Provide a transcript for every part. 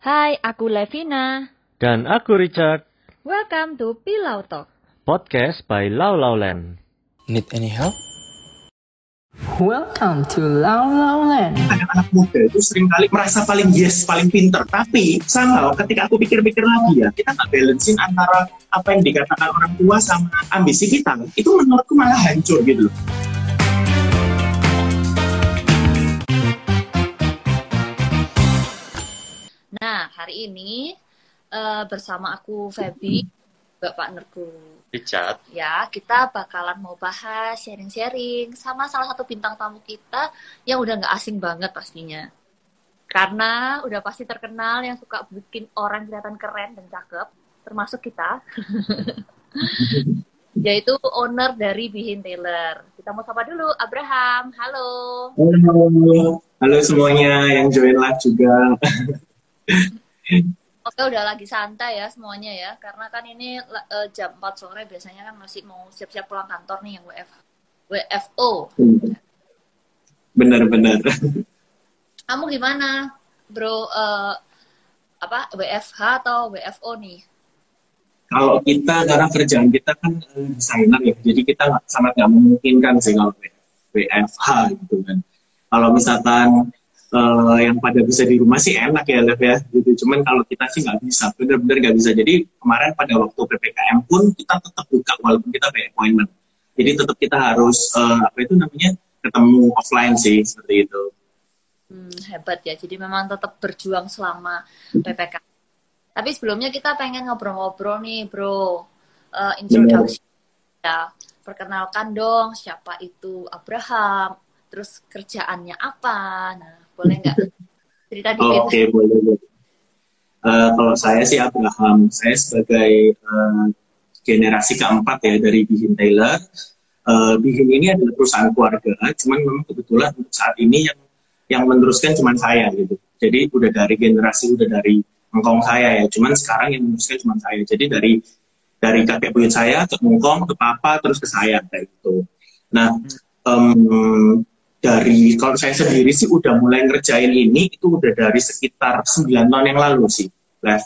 Hai, aku Levina. Dan aku Richard, Welcome to Pilau Talk. podcast by Lau Lau Land. Need any help? Welcome to Lao Lao Land. anak-anak muda itu sering kali merasa paling yes, paling pinter. Tapi somehow ketika aku pikir-pikir lagi ya, kita nggak balancein antara apa yang dikatakan orang tua sama ambisi kita. Itu menurutku malah hancur gitu loh. Hari ini eh, bersama aku Feby, Mbak partnerku. Richard. Ya, kita bakalan mau bahas sharing-sharing sama salah satu bintang tamu kita yang udah nggak asing banget pastinya. Karena udah pasti terkenal yang suka bikin orang kelihatan keren dan cakep, termasuk kita. Yaitu owner dari Bihin Taylor. Kita mau sapa dulu, Abraham. Halo. Halo, halo semuanya yang join live juga. Oke, udah lagi santai ya semuanya ya. Karena kan ini eh, jam 4 sore biasanya kan masih mau siap-siap pulang kantor nih yang WF, WFO. Bener-bener. Kamu gimana, Bro? eh, apa WFH atau WFO nih? Kalau kita karena kerjaan kita kan eh, desainer ya, jadi kita sangat nggak memungkinkan sih kalau WFH gitu kan. Kalau misalkan eh, yang pada bisa di rumah sih enak ya Lev ya gitu. Cuman kalau kita sih nggak bisa, bener-bener nggak bisa. Jadi kemarin pada waktu ppkm pun kita tetap buka walaupun kita by appointment. Jadi tetap kita harus eh, apa itu namanya ketemu offline sih seperti itu. Hmm, hebat ya. Jadi memang tetap berjuang selama PPK. Tapi sebelumnya kita pengen ngobrol-ngobrol nih, Bro. Eh, introduction ya. Perkenalkan dong siapa itu Abraham, terus kerjaannya apa. Nah, boleh nggak cerita dikit? Oke boleh. boleh. Eh, kalau saya sih Abraham, saya sebagai eh, generasi keempat ya dari Bihin Taylor. Eh, Bihin ini adalah perusahaan keluarga, cuman memang kebetulan untuk saat ini yang yang meneruskan cuman saya gitu. Jadi udah dari generasi udah dari engkong saya ya, cuman sekarang yang meneruskan cuman saya. Jadi dari dari kakek buyut saya ke engkong ke papa terus ke saya kayak gitu. Nah em, dari kalau saya sendiri sih udah mulai ngerjain ini itu udah dari sekitar 9 tahun yang lalu sih, Lev.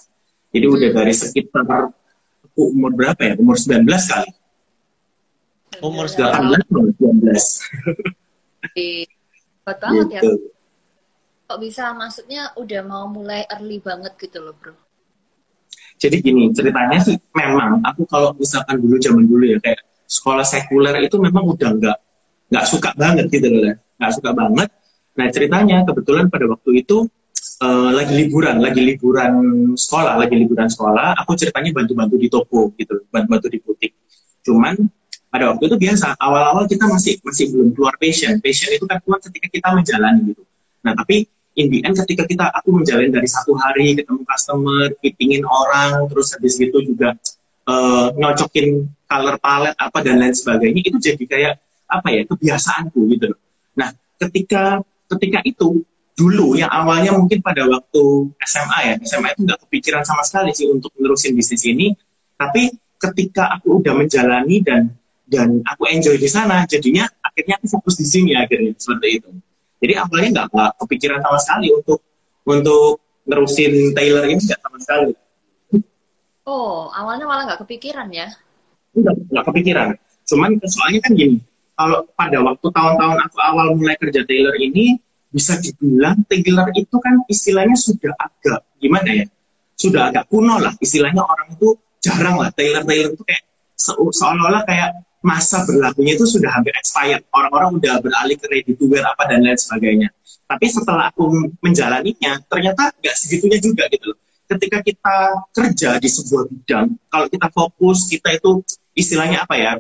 Jadi udah dari sekitar aku umur berapa ya? Umur 19 kali. Umur 18 atau 19. Hebat banget ya. Gitu. Kok bisa maksudnya udah mau mulai early banget gitu loh, Bro. Jadi gini, ceritanya sih memang aku kalau misalkan dulu zaman dulu ya kayak sekolah sekuler itu memang udah nggak nggak suka banget gitu loh. Nggak suka banget. Nah ceritanya kebetulan pada waktu itu eh, lagi liburan, lagi liburan sekolah, lagi liburan sekolah, aku ceritanya bantu-bantu di toko gitu, bantu-bantu di butik. Cuman pada waktu itu biasa, awal-awal kita masih masih belum keluar passion. Passion itu kan keluar ketika kita menjalani gitu. Nah tapi in the end ketika kita aku menjalani dari satu hari ketemu customer, fittingin orang, terus habis itu juga eh, nyocokin color palette apa dan lain sebagainya itu jadi kayak apa ya kebiasaanku gitu loh. Nah ketika ketika itu dulu yang awalnya mungkin pada waktu SMA ya SMA itu nggak kepikiran sama sekali sih untuk menerusin bisnis ini. Tapi ketika aku udah menjalani dan dan aku enjoy di sana jadinya akhirnya aku fokus di sini akhirnya seperti itu. Jadi awalnya nggak nggak kepikiran sama sekali untuk untuk nerusin Taylor ini nggak sama sekali. Oh, awalnya malah nggak kepikiran ya. nggak nggak kepikiran. Cuman soalnya kan gini kalau pada waktu tahun-tahun aku awal mulai kerja Taylor ini bisa dibilang Taylor itu kan istilahnya sudah agak gimana ya? Sudah agak kuno lah istilahnya orang itu jarang lah Taylor Taylor itu kayak se- seolah-olah kayak masa berlakunya itu sudah hampir expired. Orang-orang udah beralih ke ready to wear apa dan lain sebagainya. Tapi setelah aku menjalaninya ternyata nggak segitunya juga gitu loh. Ketika kita kerja di sebuah bidang kalau kita fokus kita itu istilahnya apa ya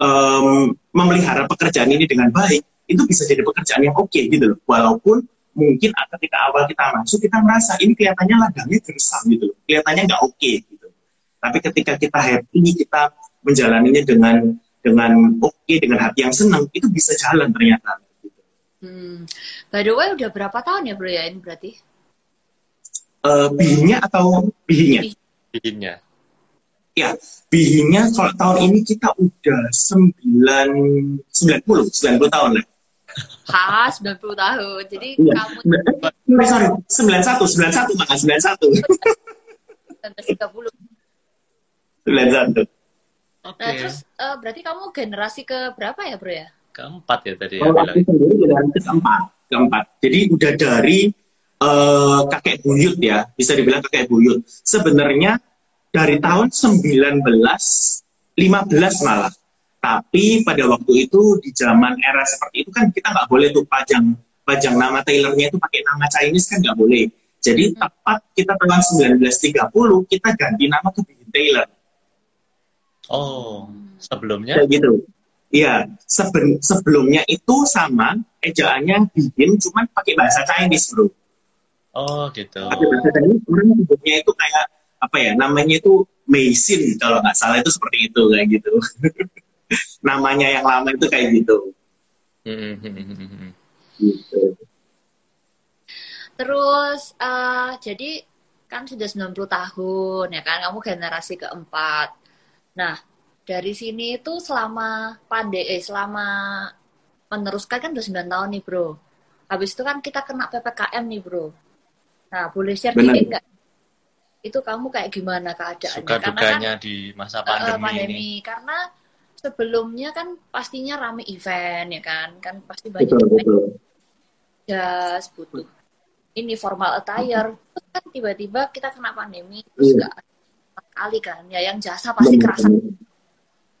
em, memelihara pekerjaan ini dengan baik itu bisa jadi pekerjaan yang oke gitu loh walaupun mungkin ketika awal kita masuk kita merasa ini kelihatannya ladangnya gersam gitu loh kelihatannya nggak oke gitu tapi ketika kita happy kita menjalaninya dengan dengan oke dengan hati yang senang itu bisa jalan ternyata gitu. Hmm. By the way, udah berapa tahun ya, Bro ya ini berarti? Eh, bihinya atau bihinya Bikinnya. Ya, bihinya kalau tahun ini kita udah 9, 90, 90 tahun lah. Ha, 90 tahun. Jadi Iya. kamu Sorry, sorry. 91, 91 maka 91. 1930. 91. Oke. Nah, terus eh, berarti kamu generasi ke berapa ya, Bro ya? Keempat ya tadi ya Kalau aku sendiri generasi keempat, keempat. Jadi udah dari eh, kakek buyut ya, bisa dibilang kakek buyut. Sebenarnya dari tahun 19, 15 malah. Tapi pada waktu itu di zaman era seperti itu kan kita nggak boleh tuh pajang pajang nama Taylornya itu pakai nama Chinese kan nggak boleh. Jadi tepat kita tahun 1930 kita ganti nama ke Bibi Taylor. Oh, sebelumnya Kayak gitu. Iya, seben- sebelumnya itu sama ejaannya bikin cuman pakai bahasa Chinese, Bro. Oh, gitu. Pakai bahasa Chinese orang itu kayak apa ya? Namanya itu Meisin kalau nggak salah itu seperti itu kayak gitu. namanya yang lama itu kayak gitu. Gitu. Terus eh, jadi kan sudah 90 tahun ya kan kamu generasi keempat. Nah, dari sini itu selama pandai eh selama meneruskan kan udah 9 tahun nih, Bro. Habis itu kan kita kena PPKM nih, Bro. Nah, boleh share dikit nggak? Itu kamu kayak gimana keadaannya? Suka Karena kan dukanya di masa pandemi, ini. pandemi. Karena sebelumnya kan pastinya rame event ya kan, kan pasti banyak Betul, event betul. jas butuh ini formal attire terus kan tiba-tiba kita kena pandemi terus Iya. nggak ada sama sekali kan ya yang jasa pasti Benar, kerasa benar.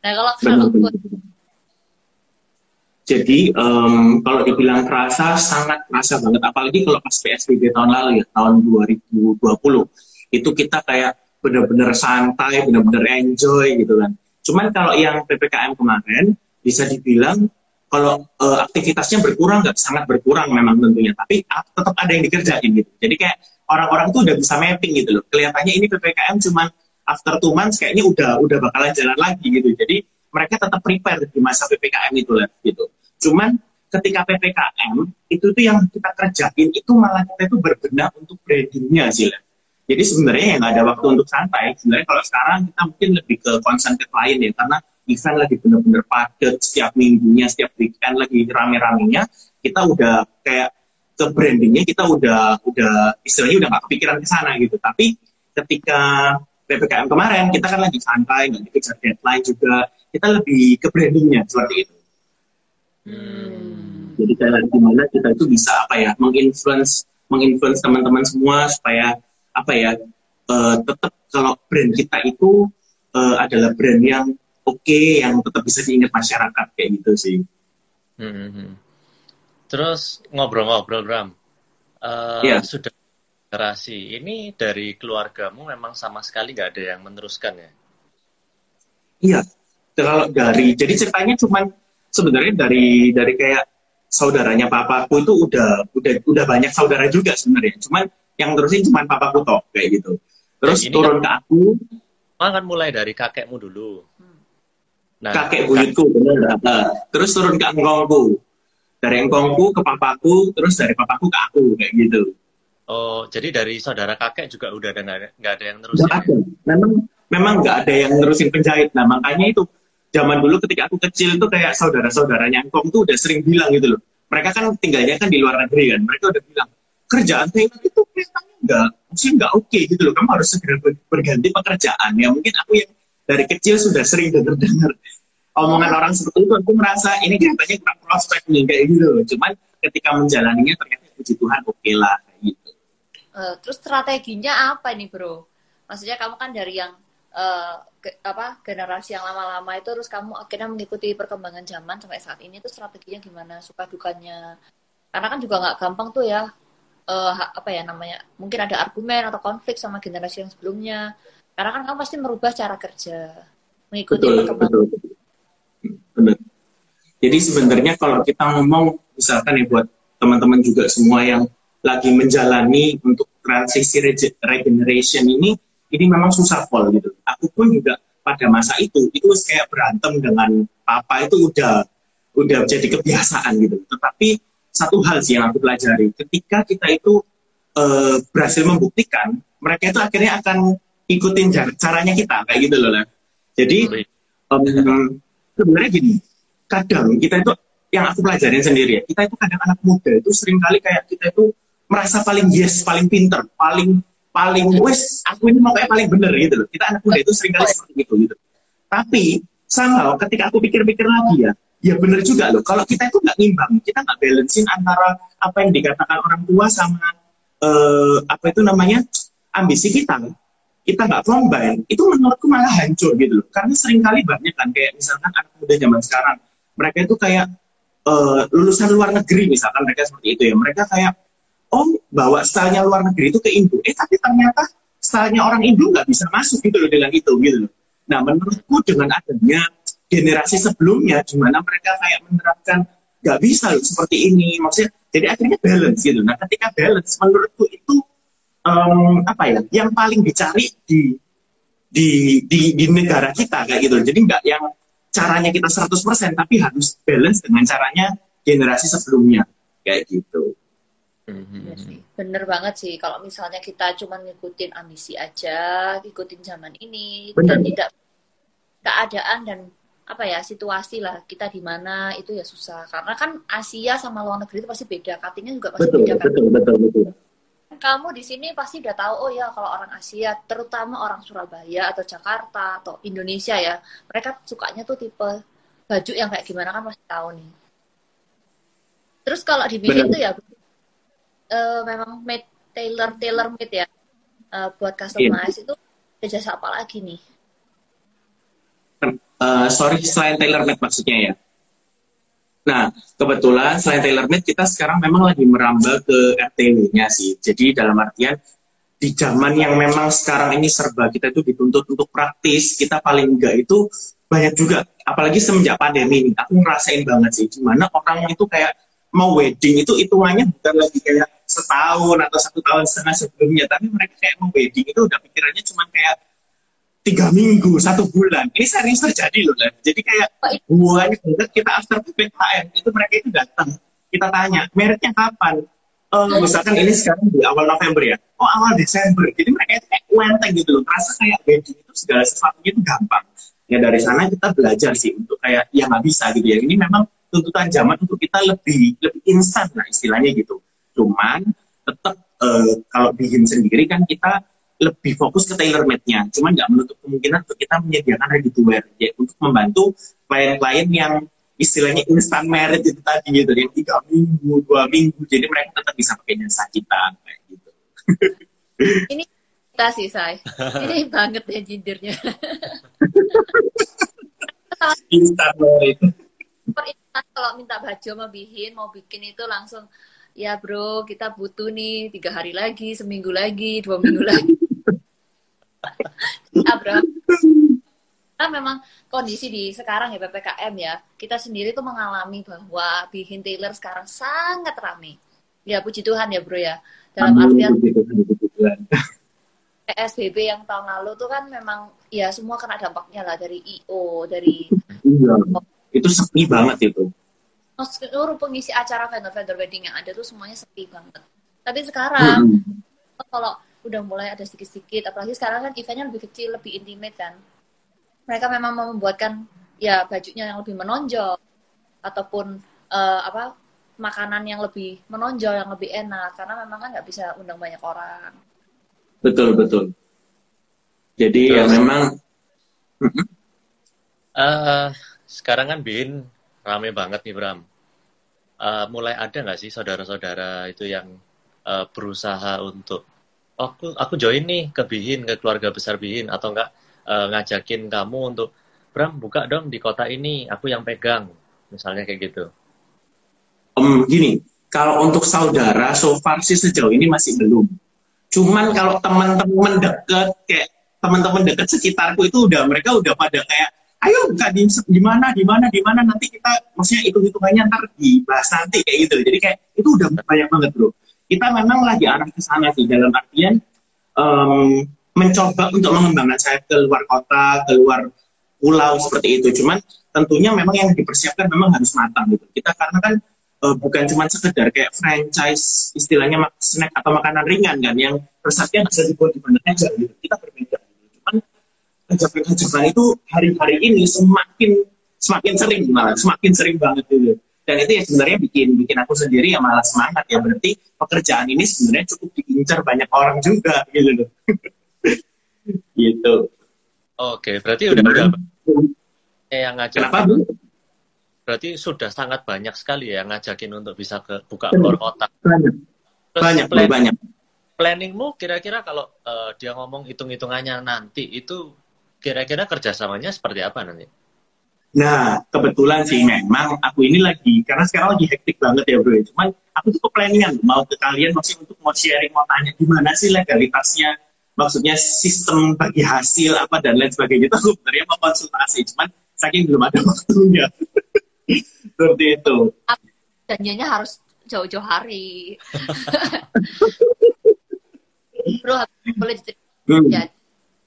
nah kalau kalau buat Jadi em, kalau dibilang kerasa sangat kerasa banget apalagi kalau pas PSBB tahun lalu ya tahun 2020 itu kita kayak bener-bener santai, bener-bener enjoy gitu kan. Cuman kalau yang PPKM kemarin bisa dibilang kalau eh, aktivitasnya berkurang nggak sangat berkurang memang tentunya, tapi tetap ada yang dikerjain gitu. Jadi kayak orang-orang tuh udah bisa mapping gitu loh. Kelihatannya ini PPKM cuman after two months kayaknya udah udah bakalan jalan lagi gitu. Jadi mereka tetap prepare di masa PPKM itu lah gitu. Cuman ketika PPKM itu tuh yang kita kerjain itu malah kita itu berbenah untuk brandingnya sih lah. Jadi sebenarnya ya nggak ada waktu untuk santai. Sebenarnya kalau sekarang kita mungkin lebih ke concern ke klien ya, karena event lagi bener-bener padat setiap minggunya, setiap weekend lagi rame-ramenya. Kita udah kayak ke brandingnya kita udah udah istilahnya udah nggak kepikiran ke sana gitu. Tapi ketika PPKM kemarin kita kan lagi santai, nggak dikejar deadline juga. Kita lebih ke brandingnya seperti itu. Hmm. Jadi kayak gimana kita itu bisa apa ya menginfluence menginfluence teman-teman semua supaya apa ya eh, tetap kalau brand kita itu eh, adalah brand yang oke yang tetap bisa diingat masyarakat kayak gitu sih. Hmm, hmm, hmm. Terus ngobrol-ngobrol, Bram. Eh, Iya. Sudah generasi ini dari keluargamu memang sama sekali nggak ada yang meneruskan ya? Iya. Kalau dari jadi ceritanya cuman sebenarnya dari dari kayak saudaranya papaku itu udah udah udah banyak saudara juga sebenarnya. Cuman yang terusin cuman papaku toh kayak gitu. Terus ini turun ke aku. Kan mulai dari kakekmu dulu. Nah, kakek buyutku bener Nah, terus turun ke engkongku. Dari engkongku ke papaku terus dari papaku ke aku kayak gitu. Oh, jadi dari saudara kakek juga udah ada nggak ada- yang nerusin nggak ya? ada. Memang memang nggak ada yang nerusin penjahit. Nah makanya itu zaman dulu ketika aku kecil tuh kayak saudara saudaranya engkong tuh udah sering bilang gitu loh. Mereka kan tinggalnya kan di luar negeri kan. Mereka udah bilang kerjaan Thailand itu kelihatannya nggak maksudnya nggak oke gitu loh. Kamu harus segera ber- berganti pekerjaan. Ya mungkin aku yang dari kecil sudah sering denger dengar omongan orang seperti itu. Aku merasa ini kelihatannya kurang prospek nih kayak gitu loh. Cuman ketika menjalaninya ternyata puji Tuhan oke lah kayak gitu. Eh, terus strateginya apa nih bro? Maksudnya kamu kan dari yang eh, ge- apa generasi yang lama-lama itu terus kamu akhirnya mengikuti perkembangan zaman sampai saat ini itu strateginya gimana? Suka dukanya? Karena kan juga nggak gampang tuh ya ha- apa ya namanya mungkin ada argumen atau konflik sama generasi yang sebelumnya. Karena kan kamu pasti merubah cara kerja mengikuti betul perkembangan. betul benar jadi sebenarnya kalau kita ngomong misalkan ya buat teman-teman juga semua yang lagi menjalani untuk transisi rege- regeneration ini ini memang susah pol gitu aku pun juga pada masa itu itu kayak berantem dengan papa itu udah udah jadi kebiasaan gitu tetapi satu hal sih yang aku pelajari. Ketika kita itu eh, berhasil membuktikan mereka itu akhirnya akan ikutin jar- caranya kita kayak gitu loh lah jadi em, sebenarnya gini kadang kita itu yang aku pelajarin sendiri ya, kita itu kadang anak muda itu sering kali kayak kita itu merasa paling yes, paling pinter, paling paling wes aku ini mau kayak paling bener gitu loh. Kita anak muda itu sering kali seperti itu gitu. Tapi somehow ketika aku pikir-pikir lagi ya, ya bener juga loh. Kalau kita itu nggak ngimbang, kita nggak balancein antara apa yang dikatakan orang tua sama eh, apa itu namanya ambisi kita, kita nggak combine, itu menurutku malah hancur gitu loh. Karena sering kali banyak kan kayak misalkan anak muda zaman sekarang, mereka itu kayak uh, lulusan luar negeri misalkan mereka seperti itu ya. Mereka kayak oh bawa stylenya luar negeri itu ke Indo. Eh tapi ternyata stylenya orang Indo nggak bisa masuk gitu loh dengan itu gitu loh. Nah menurutku dengan adanya generasi sebelumnya di mana mereka kayak menerapkan nggak bisa loh seperti ini maksudnya jadi akhirnya balance gitu nah ketika balance menurutku itu um, apa ya yang paling dicari di di di, di negara kita kayak gitu jadi nggak yang caranya kita 100% tapi harus balance dengan caranya generasi sebelumnya kayak gitu. Iya sih. Bener banget sih kalau misalnya kita cuma ngikutin ambisi aja, ngikutin zaman ini Bener. dan tidak keadaan dan apa ya situasi lah kita di mana itu ya susah. Karena kan Asia sama luar negeri itu pasti beda cuttingnya juga pasti Betul, beda kan? betul, betul, betul. kamu di sini pasti udah tahu oh ya kalau orang Asia terutama orang Surabaya atau Jakarta atau Indonesia ya mereka sukanya tuh tipe baju yang kayak gimana kan pasti tahu nih. Terus kalau dibikin Benar. tuh ya eh, memang made tailor tailor made ya. Eh, buat customize itu ada jasa apa lagi nih Eh, sorry, selain tailor made maksudnya ya. Nah, kebetulan selain tailor made kita sekarang memang lagi merambah ke RTW-nya sih. Jadi dalam artian di zaman yang memang sekarang ini serba kita itu dituntut untuk praktis, kita paling enggak itu banyak juga. Apalagi semenjak pandemi ini, aku ngerasain banget sih, di mana orang itu kayak mau wedding itu hitungannya bukan lagi kayak setahun atau satu tahun setengah sebelumnya, tapi mereka kayak mau wedding itu udah pikirannya cuma kayak tiga minggu, satu bulan. Ini serius terjadi loh, kan? Jadi kayak banyak banget kita after PPKM itu mereka itu datang. Kita tanya, mereknya kapan? Eh, misalkan ini sekarang di awal November ya. Oh awal Desember. Jadi mereka itu kayak wenteng gitu loh. Terasa kayak wedding itu segala sesuatunya itu gampang. Ya dari sana kita belajar sih untuk kayak ya nggak bisa gitu ya. Ini memang tuntutan zaman untuk kita lebih lebih instan lah istilahnya gitu. Cuman tetap eh, kalau bikin sendiri kan kita lebih fokus ke tailor made-nya. Cuman nggak menutup kemungkinan untuk kita menyediakan ready to wear ya, untuk membantu klien-klien yang istilahnya instant marriage itu tadi gitu, yang tiga minggu, dua minggu, jadi mereka tetap bisa pakai jasa kita kayak gitu. ini kita sih say ini banget ya jindirnya Instant marriage. kalau minta baju mau bikin mau bikin itu langsung ya bro kita butuh nih tiga hari lagi seminggu lagi dua minggu lagi ya bro kan memang kondisi di sekarang ya ppkm ya kita sendiri tuh mengalami bahwa bikin tailor sekarang sangat ramai ya puji Tuhan ya bro ya dalam artian gitu, gitu. PSBB yang tahun lalu tuh kan memang ya semua kena dampaknya lah dari IO dari Iya, itu sepi banget itu. Oh, seluruh pengisi acara vendor-vendor wedding yang ada tuh semuanya sepi banget. Tapi sekarang Mm-mm. kalau udah mulai ada sedikit-sedikit, apalagi sekarang kan eventnya lebih kecil, lebih intimate kan. Mereka memang mau membuatkan ya bajunya yang lebih menonjol ataupun eh, apa makanan yang lebih menonjol, yang lebih enak karena memang kan nggak bisa undang banyak orang. Betul, betul. Jadi ya Terus? memang. Eh, sekarang kan Bin rame banget nih Bram. Eh, mulai ada nggak sih saudara-saudara itu yang eh, berusaha untuk "Oh, aku aku join nih ke Bihin ke keluarga besar Bihin atau enggak eh, ngajakin kamu untuk Bram buka dong di kota ini aku yang pegang misalnya kayak gitu. Em, gini, kalau untuk saudara, so far sih sejauh ini masih belum. Cuman kalau teman-teman deket, kayak teman-teman deket sekitarku itu udah mereka udah pada kayak, ayo buka di, di mana, di mana, di mana nanti kita, maksudnya hitung-hitungannya ntar dibahas nanti kayak gitu. Jadi kayak itu udah banyak banget bro. Kita memang lagi arah ke sana sih dalam artian em, mencoba untuk mengembangkan saya ke luar kota, ke luar pulau seperti itu. Cuman tentunya memang yang dipersiapkan memang harus matang gitu. Kita karena kan eh, bukan cuma sekedar kayak franchise istilahnya snack atau makanan ringan kan yang resepnya bisa dibuat di mana aja gitu. Kita berbeda. Gitu. Cuman kejapan-kejapan itu hari-hari ini semakin semakin sering malah semakin sering banget gitu. Dan itu ya sebenarnya bikin bikin aku sendiri ya malah semangat ya berarti pekerjaan ini sebenarnya cukup diincar banyak orang juga gitu loh gitu Oke, berarti udah udah yang ngajakin. kenapa Bu? Berarti sudah sangat banyak sekali ya yang ngajakin untuk bisa ke buka keluar kota. banyak Terus banyak plan- banyak planningmu kira-kira kalau eh, dia ngomong hitung-hitungannya nanti itu kira-kira kerjasamanya seperti apa nanti? Nah, kebetulan sih memang aku ini lagi, karena sekarang lagi hektik banget ya bro. Cuman aku tuh planningan mau ke kalian maksudnya untuk mau sharing, mau tanya gimana sih legalitasnya, maksudnya sistem bagi hasil apa dan lain sebagainya itu aku sebenarnya mau konsultasi. Cuman saking belum ada waktunya. Seperti itu. janjinya harus jauh-jauh hari. Bro, boleh diceritain Hmm.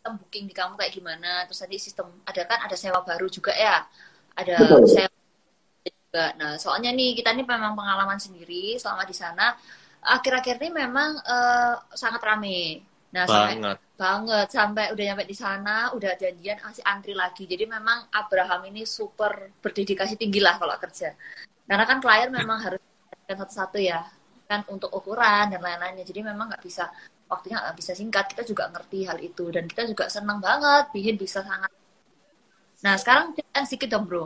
Sistem booking di kamu kayak gimana? Terus tadi sistem ada kan ada sewa baru juga ya, ada Betul. sewa juga. Nah, soalnya nih kita ini memang pengalaman sendiri selama di sana. Akhir-akhir ini memang eh, sangat rame. Nah, sampai Banget. banget sampai udah nyampe di sana udah janjian masih antri lagi jadi memang Abraham ini super berdedikasi tinggi lah kalau kerja karena kan klien memang harus satu-satu ya kan untuk ukuran dan lain-lainnya jadi memang nggak bisa waktunya nggak bisa singkat kita juga ngerti hal itu dan kita juga senang banget bikin bisa sangat nah sekarang ceritain sedikit dong bro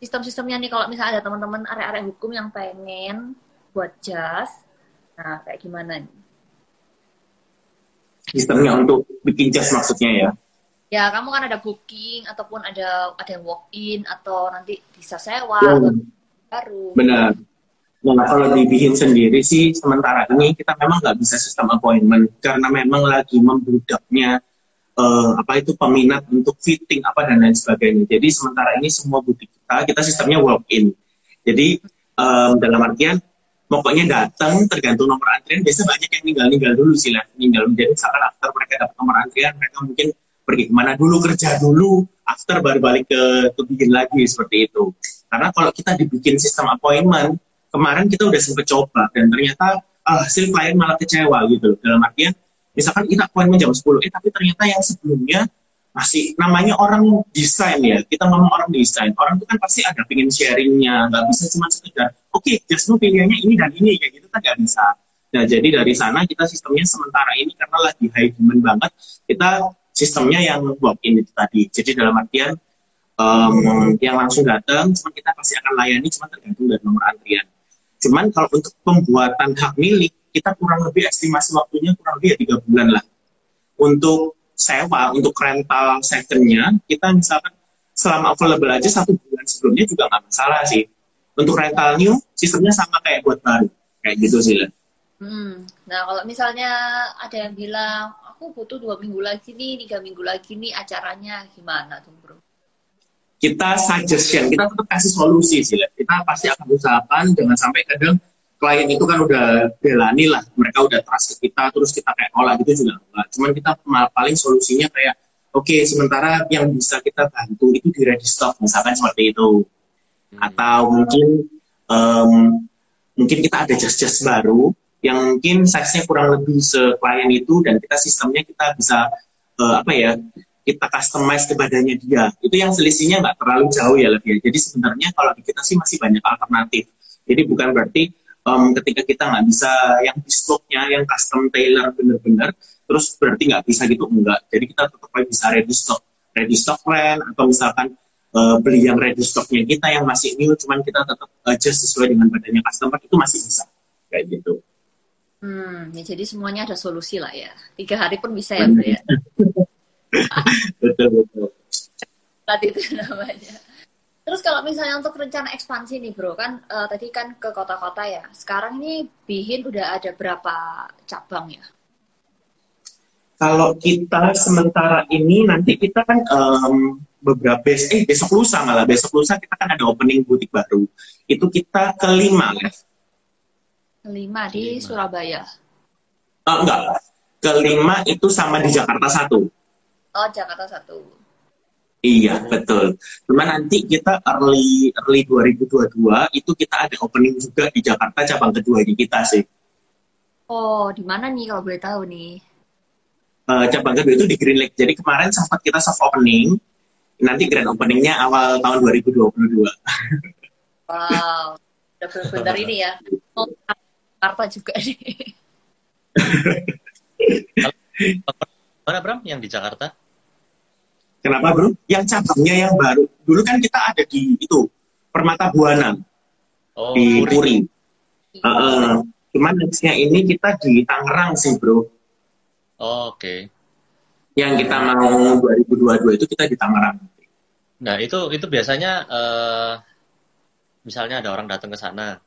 sistem-sistemnya nih kalau misalnya ada teman-teman area-area hukum yang pengen buat jas nah kayak gimana nih Sistemnya untuk bikin jas maksudnya ya. Ya, kamu kan ada booking ataupun ada ada yang walk in atau nanti bisa sewa Ya, atau baru. benar. Nah, kalau di Bihin sendiri sih sementara ini kita memang nggak bisa sistem appointment karena memang lagi membludaknya eh, apa itu peminat untuk fitting apa dan lain sebagainya. Jadi sementara ini semua butik kita kita sistemnya walk in. Jadi em, dalam artian pokoknya datang tergantung nomor antrian biasa banyak yang ninggal-ninggal dulu sih lah ninggal jadi misalkan after mereka dapat nomor antrian mereka mungkin pergi ke mana dulu kerja dulu after baru balik ke ke bikin lagi seperti itu karena kalau kita dibikin sistem appointment kemarin kita udah sempet coba dan ternyata ah, hasil klien malah kecewa gitu dalam artian misalkan kita appointment jam 10 eh tapi ternyata yang sebelumnya masih namanya orang desain ya kita ngomong orang desain orang itu kan pasti ada pengen sharingnya nggak bisa cuma sekedar oke just nu pilihannya ini dan ini kayak gitu kan nggak bisa. Nah jadi dari sana kita sistemnya sementara ini karena lagi high demand banget kita sistemnya yang walk in itu tadi. Jadi dalam artian em, yang langsung datang cuma kita pasti akan layani cuma tergantung dari nomor antrian cuman kalau untuk pembuatan hak milik kita kurang lebih estimasi waktunya kurang lebih ya tiga bulan lah untuk sewa untuk rental secondnya kita misalkan selama available aja satu bulan sebelumnya juga nggak masalah sih untuk rental new sistemnya sama kayak buat baru kayak gitu sih lah Hmm. Nah, kalau misalnya ada yang bilang aku butuh dua minggu lagi nih, tiga minggu lagi nih acaranya gimana tuh bro? Kita suggestion kita tetap kasih solusi sih. Lah kita pasti akan usahakan jangan sampai kadang klien itu kan udah belani lah. Mereka udah trust ke kita terus kita kayak olah gitu juga enggak. Cuman kita paling solusinya kayak oke sementara yang bisa kita bantu itu di ready stock misalkan seperti itu. Hmm. atau mungkin em, mungkin kita ada jas-jas baru yang mungkin size-nya kurang lebih se-klien itu dan kita sistemnya kita bisa eh, apa ya kita customize ke badannya dia. Itu yang selisihnya nggak terlalu jauh ya lebih ya. jadi sebenarnya kalau di kita sih masih banyak alternatif. Jadi bukan berarti em, ketika kita nggak bisa yang bespoke-nya yang custom tailor bener-bener terus berarti nggak bisa gitu enggak. Jadi kita tetap bisa ready stock. Ready stock plan atau misalkan eh, beli yang ready stocknya kita yang masih new cuman kita tetap adjust sesuai dengan badannya customer itu masih bisa. Kayak gitu. Hmm, ya jadi semuanya ada solusi lah ya. Tiga hari pun bisa ya bro ya. betul betul Tadi itu namanya. Terus kalau misalnya untuk rencana ekspansi nih bro, kan eh, tadi kan ke kota-kota ya. Sekarang ini Bihin udah ada berapa cabang ya? kalau kita sementara ini nanti kita kan em, beberapa bes eh besok lusa malah besok lusa kita kan ada opening butik baru itu kita kelima ya Kelima di Kelima. Surabaya. Eh, enggak kelima itu sama di Jakarta satu Oh Jakarta satu. iya betul cuman nanti kita early early 2022 itu kita ada opening juga di Jakarta cabang kedua di kita sih Oh di mana nih kalau boleh tahu nih? Eh, cabang kedua itu di Green Lake jadi kemarin sempat kita soft opening nanti grand openingnya awal tahun 2022 Wow. udah benar-benar ini ya mau ke Jakarta juga nih Mana Bram yang di Jakarta? Kenapa bro? Yang cabangnya yang baru. Dulu kan kita ada di itu Permata Buana Oh, di Puri. Puri. Heeh. cuman nextnya ini kita di Tangerang sih bro. Oh, Oke. Yang kita mau 2022 itu kita di Tangerang. Nah, itu itu biasanya eh, misalnya ada orang datang ke sana.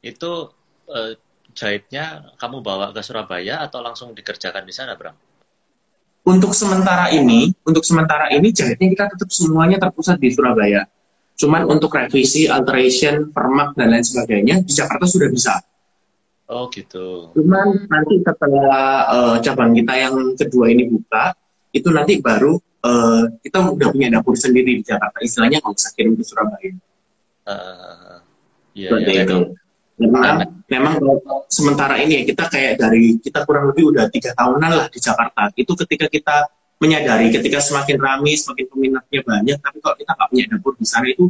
Itu eh, jahitnya kamu bawa ke Surabaya atau langsung dikerjakan di sana, Bram? Untuk sementara ini, untuk sementara ini jahitnya kita tetap semuanya terpusat di Surabaya. Cuman untuk revisi, alteration, permak dan lain sebagainya di Jakarta sudah bisa. Oh, gitu. Cuman nanti setelah eh, cabang kita yang kedua ini buka, itu nanti baru eh, kita udah punya dapur sendiri di Jakarta. Istilahnya nggak usah kirim ke Surabaya. Eh, Iya, Seperti iya. itu. Memang, memang kalau sementara ini ya kita kayak dari kita kurang lebih udah tiga tahunan lah di Jakarta. Itu ketika kita menyadari, ketika semakin ramai, semakin peminatnya banyak, tapi kalau kita nggak punya dapur di sana itu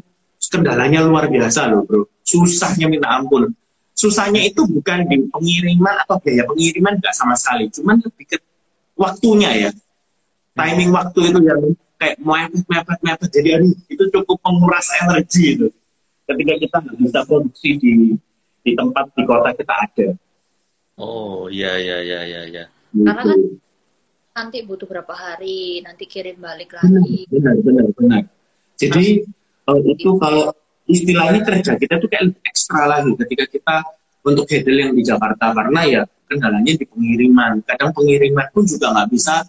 kendalanya luar biasa loh bro. Susahnya minta ampun. Susahnya itu bukan di pengiriman atau biaya pengiriman nggak sama sekali, cuman lebih ke waktunya ya. Timing waktu itu yang kayak mepet mepet mepet jadi itu cukup menguras energi itu ketika kita nggak bisa produksi di di tempat di kota kita ada. Oh, iya, iya, iya, iya, iya. Karena kan nanti butuh berapa hari nanti kirim balik lagi benar, benar, benar. Jadi eh, itu kalau istilahnya kerja kita tuh kayak ekstra lagi ketika kita untuk handle yang di Jakarta karena ya kendalanya di pengiriman. Kadang pengiriman pun juga nggak bisa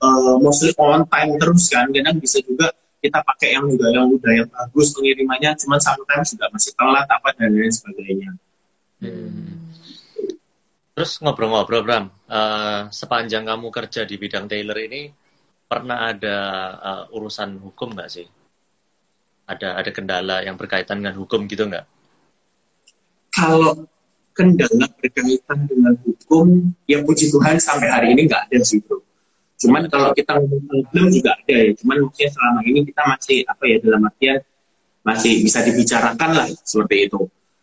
eh, mostly on time terus kan. Kadang bisa juga kita pakai yang udah yang udah yang bagus pengirimannya, cuman sometimes juga masih telat apa dan lain sebagainya. Hmm. Terus ngobrol-ngobrol, Bram. Eh, sepanjang kamu kerja di bidang tailor ini, pernah ada eh, urusan hukum nggak sih? Ada ada kendala yang berkaitan dengan hukum gitu nggak? Kalau kendala berkaitan dengan hukum, ya puji Tuhan sampai hari ini nggak ada sih bro. Cuman kalau kita problem juga ada ya. Cuman maksudnya selama ini kita masih apa ya dalam artian masih bisa dibicarakan lah seperti itu.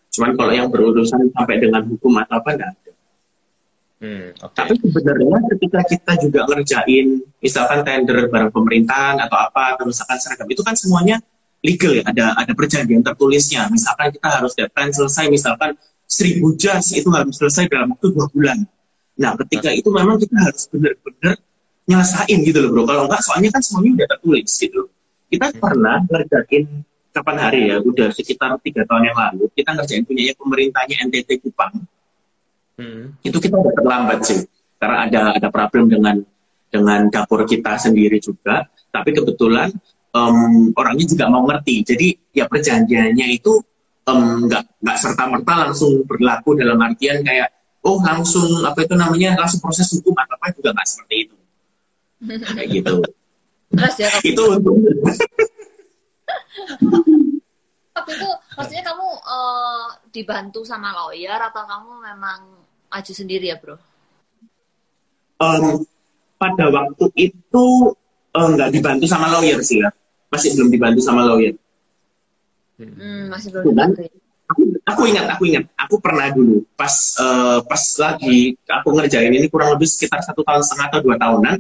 Cuman kalau yang berurusan sampai dengan hukum atau apa nggak ada. Hmm, oke. Tapi sebenarnya ketika kita juga ngerjain misalkan tender barang pemerintahan atau apa, atau misalkan seragam itu kan semuanya legal ya, ada ada perjanjian tertulisnya. Misalkan kita harus deadline selesai, misalkan seribu jas itu harus selesai dalam waktu dua bulan. Nah, ketika itu memang kita harus benar-benar nyelesain gitu loh bro. Kalau enggak, soalnya kan semuanya udah tertulis gitu. Kita pernah ngerjain kapan hari ya, udah sekitar tiga tahun yang lalu, kita ngerjain punya pemerintahnya NTT Kupang. Hmm, itu kita udah terlambat sih karena ada ada problem dengan dengan dapur kita sendiri juga. Tapi kebetulan em, orangnya juga mau ngerti. Jadi ya perjanjiannya itu em, nggak nggak serta merta langsung berlaku dalam artian kayak oh langsung apa itu namanya langsung proses hukum atau apa juga nggak seperti itu. Kayak gitu. Terus ya itu untuk waktu itu maksudnya kamu eh, dibantu sama lawyer atau kamu memang maju sendiri ya bro? Em, pada waktu itu eh, nggak dibantu sama lawyer sih ya masih belum dibantu sama lawyer. Hmm, masih belum Cuman, dibantu ya? aku, aku ingat, aku ingat, aku pernah dulu pas eh, pas lagi aku ngerjain ini kurang lebih sekitar satu tahun setengah atau dua tahunan,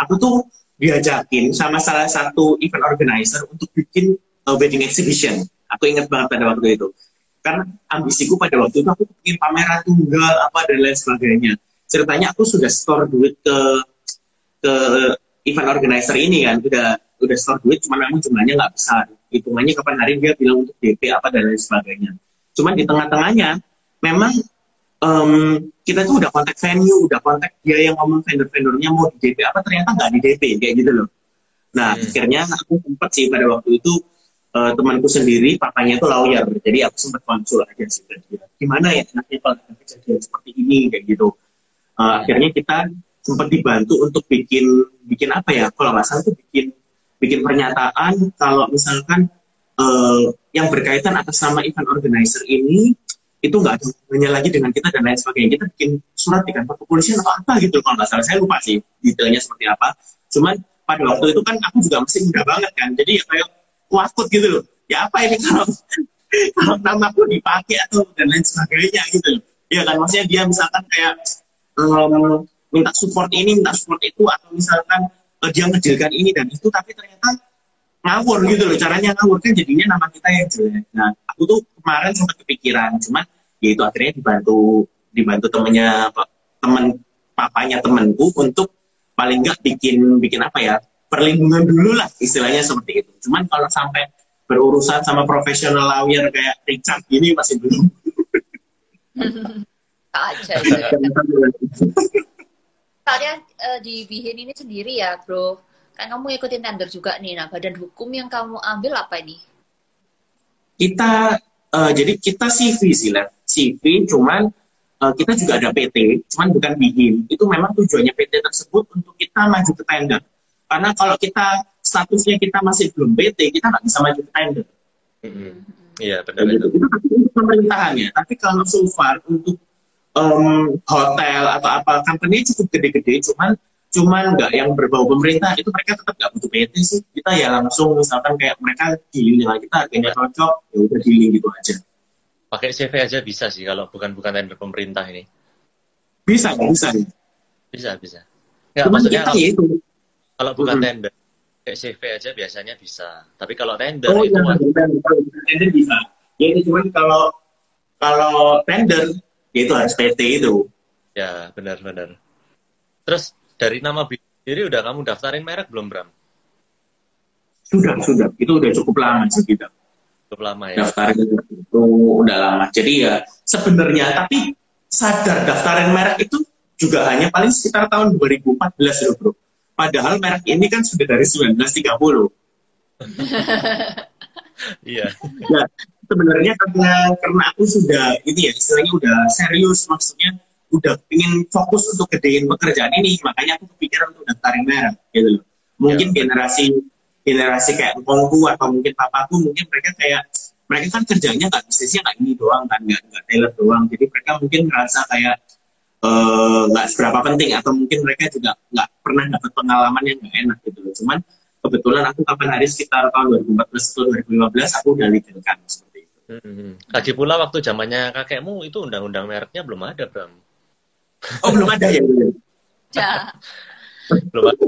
aku tuh diajakin sama salah satu event organizer untuk bikin eh, wedding exhibition. Aku ingat banget pada waktu itu. Karena ambisiku pada waktu itu aku bikin pameran tunggal apa dan lain sebagainya. Ceritanya aku sudah store duit ke ke event organizer ini kan, udah udah store duit, cuman memang jumlahnya nggak besar. Hitungannya kapan hari dia bilang untuk DP apa dan lain sebagainya. Cuman di tengah-tengahnya memang em, kita tuh udah kontak venue, udah kontak dia yang ngomong vendor-vendornya mau di DP apa ternyata nggak di DP kayak gitu loh. Nah Hmm. akhirnya aku sempat sih pada waktu itu eh, temanku sendiri papanya tuh lawyer, jadi aku sempat konsul aja sih ke dia. Gimana ya enaknya kalau ada kejadian seperti ini kayak gitu. Eh, akhirnya kita sempat dibantu untuk bikin bikin apa ya kalau nggak salah tuh bikin bikin pernyataan kalau misalkan eh, yang berkaitan atas nama event organizer ini itu nggak ada hubungannya lagi dengan kita dan lain sebagainya. Kita bikin surat di kantor kepolisian atau apa gitu kalau nggak salah. Saya lupa sih detailnya seperti apa. Cuman pada waktu itu kan aku juga masih muda banget kan. Jadi ya kayak wakut gitu loh. Ya apa ini kalau kalau namaku dipakai atau dan lain sebagainya gitu. Ya kan maksudnya dia misalkan kayak um, minta support ini, minta support itu atau misalkan uh, dia ngejilkan ini dan itu tapi ternyata ngawur gitu loh caranya ngawur kan jadinya nama kita yang jelek. Nah aku tuh kemarin sempat kepikiran cuman ya itu akhirnya dibantu dibantu temennya temen papanya temanku untuk paling nggak bikin bikin apa ya perlindungan dulu lah istilahnya seperti itu. Cuman kalau sampai berurusan sama profesional lawyer kayak Richard gini masih belum. aja. Kalian uh, di Bihin ini sendiri ya, bro. Kan kamu ikutin tender juga nih. Nah, badan hukum yang kamu ambil apa ini? Kita uh, jadi kita CV sih lah. CV cuman uh, kita juga ada PT, cuman bukan Bihin. Itu memang tujuannya PT tersebut untuk kita maju ke tender. Karena kalau kita statusnya kita masih belum PT, kita nggak bisa maju ke tender. Mm-hmm. Iya benar itu. Itu pemerintahannya. Tapi kalau so far untuk um, hotel atau apa company cukup gede-gede, cuman cuman nggak yang berbau pemerintah itu mereka tetap nggak butuh PT sih. Kita ya langsung misalkan kayak mereka dealing dengan kita harganya iya. cocok, ya udah dealing gitu aja. Pakai CV aja bisa sih kalau bukan bukan tender pemerintah ini. Bisa, bisa. Bisa, bisa. Ya, Cuman maksudnya kita kalau, ya itu. Kalau bukan hmm. tender, kayak CV aja biasanya bisa. Tapi kalau tender oh, itu iya, tender bisa. Ya itu cuman kalau kalau tender ya itu harus PT itu. Ya benar-benar. Terus dari nama sendiri udah kamu daftarin merek belum Bram? Sudah sudah. Itu udah cukup lama sih kita. Cukup lama ya. Daftarin itu udah lama. Jadi ya sebenarnya tapi sadar daftarin merek itu juga hanya paling sekitar tahun 2014 loh bro Padahal merek ini kan sudah dari 1930. Iya. nah, sebenarnya karena karena aku sudah ini ya istilahnya udah serius maksudnya udah ingin fokus untuk gedein pekerjaan ini makanya aku kepikiran untuk daftarin merek gitu loh. Mungkin ya. generasi generasi kayak ngomongku atau mungkin papaku mungkin mereka kayak mereka kan kerjanya nggak bisnisnya nggak ini doang kan nggak nggak tailor doang jadi mereka mungkin merasa kayak Eh, nggak uh, seberapa penting atau mungkin mereka juga nggak pernah dapat pengalaman yang nggak enak gitu loh. Cuman kebetulan aku kapan hari sekitar tahun 2014 atau 2015 aku udah lidirkan seperti itu. Hmm. Lagi pula waktu zamannya kakekmu itu undang-undang mereknya belum ada, Bram. Oh, belum ada ya? Ya. belum ada.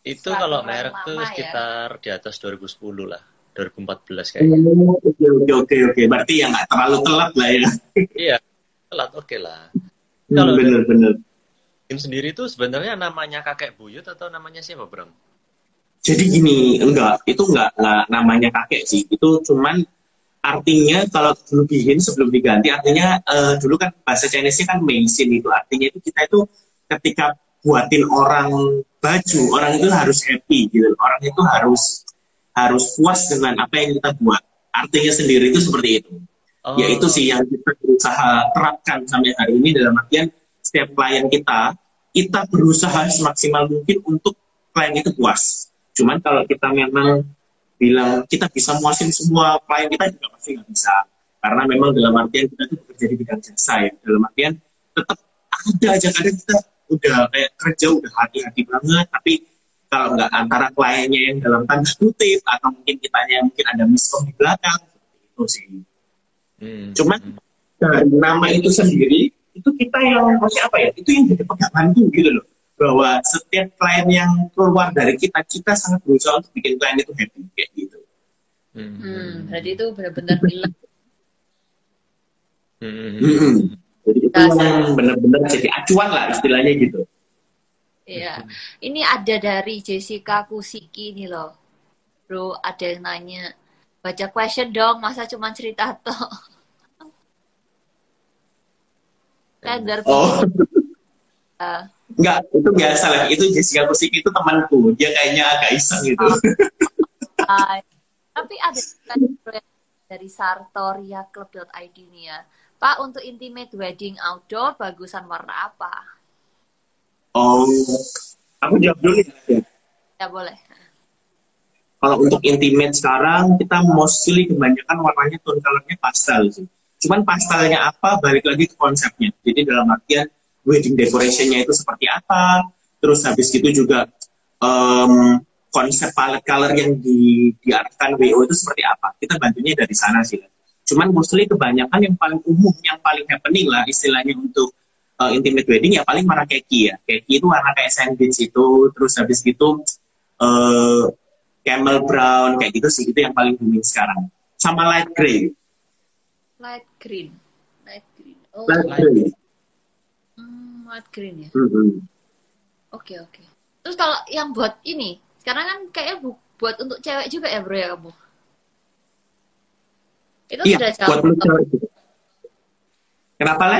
itu kalau merek tuh ya. sekitar ya? di atas 2010 lah. 2014 kayaknya. Oke, oke, oke, oke. Berarti ya nggak terlalu telat lah ya. iya, telat oke okay lah. Hmm, Kalau bener-bener. Tim sendiri itu sebenarnya namanya kakek buyut atau namanya siapa, Bram? Jadi gini, enggak, itu enggak, enggak namanya kakek sih. Itu cuman artinya kalau dulu bikin sebelum diganti artinya uh, dulu kan bahasa Chinese-nya kan meisin itu artinya itu kita itu ketika buatin orang baju orang itu harus happy gitu orang itu harus harus puas dengan apa yang kita buat artinya sendiri itu seperti itu Oh. Ya itu sih yang kita berusaha terapkan sampai hari ini dalam artian setiap klien kita, kita berusaha semaksimal mungkin untuk klien itu puas. Cuman kalau kita memang bilang kita bisa muasin semua klien kita juga pasti nggak bisa. Karena memang dalam artian kita itu bekerja di bidang jasa ya. Dalam artian tetap ada aja kadang kita udah kayak kerja udah hati-hati banget, tapi kalau nggak antara kliennya yang dalam tanda kutip atau mungkin kitanya mungkin ada miskom di belakang seperti itu sih. Hmm. Cuman dari nama itu sendiri itu kita yang masih apa ya? Itu yang jadi peganganku gitu loh. Bahwa setiap klien yang keluar dari kita, kita sangat berusaha untuk bikin klien itu happy kayak gitu. Hmm, hmm berarti itu benar-benar bilang. Hmm. Hmm. Jadi itu yang benar-benar jadi acuan lah istilahnya gitu. Iya, ini ada dari Jessica Kusiki nih loh, bro. Ada yang nanya, baca question dong, masa cuma cerita toh? Tender Oh. Uh. Enggak, itu biasa lah. Itu Jessica Kusik itu temanku. Dia kayaknya agak iseng gitu. Oh. Uh, tapi ada dari Sartoria Club.id nih ya. Pak, untuk intimate wedding outdoor, bagusan warna apa? Oh, aku jawab dulu ya. Ya, boleh. Kalau untuk intimate sekarang, kita mostly kebanyakan warnanya tone colornya pastel sih. Cuman pastelnya apa, balik lagi ke konsepnya. Jadi dalam artian wedding decorationnya itu seperti apa, terus habis itu juga um, konsep palette color yang di, diarahkan WO itu seperti apa. Kita bantunya dari sana sih. Cuman mostly kebanyakan yang paling umum, yang paling happening lah istilahnya untuk uh, intimate wedding ya paling warna keki ya. Keki itu warna kayak sandwich itu, terus habis gitu uh, camel brown kayak gitu sih itu yang paling booming sekarang. Sama light gray. Light green. Light green. Oh, Light light. gray. hmm, light green ya. Mhm. Oke, oke. Terus kalau yang buat ini, sekarang kan kayaknya bu- buat untuk cewek juga ya, Bro ya kamu? Itu Iya, sudah buat jauh. cewek. Kenapa, Le?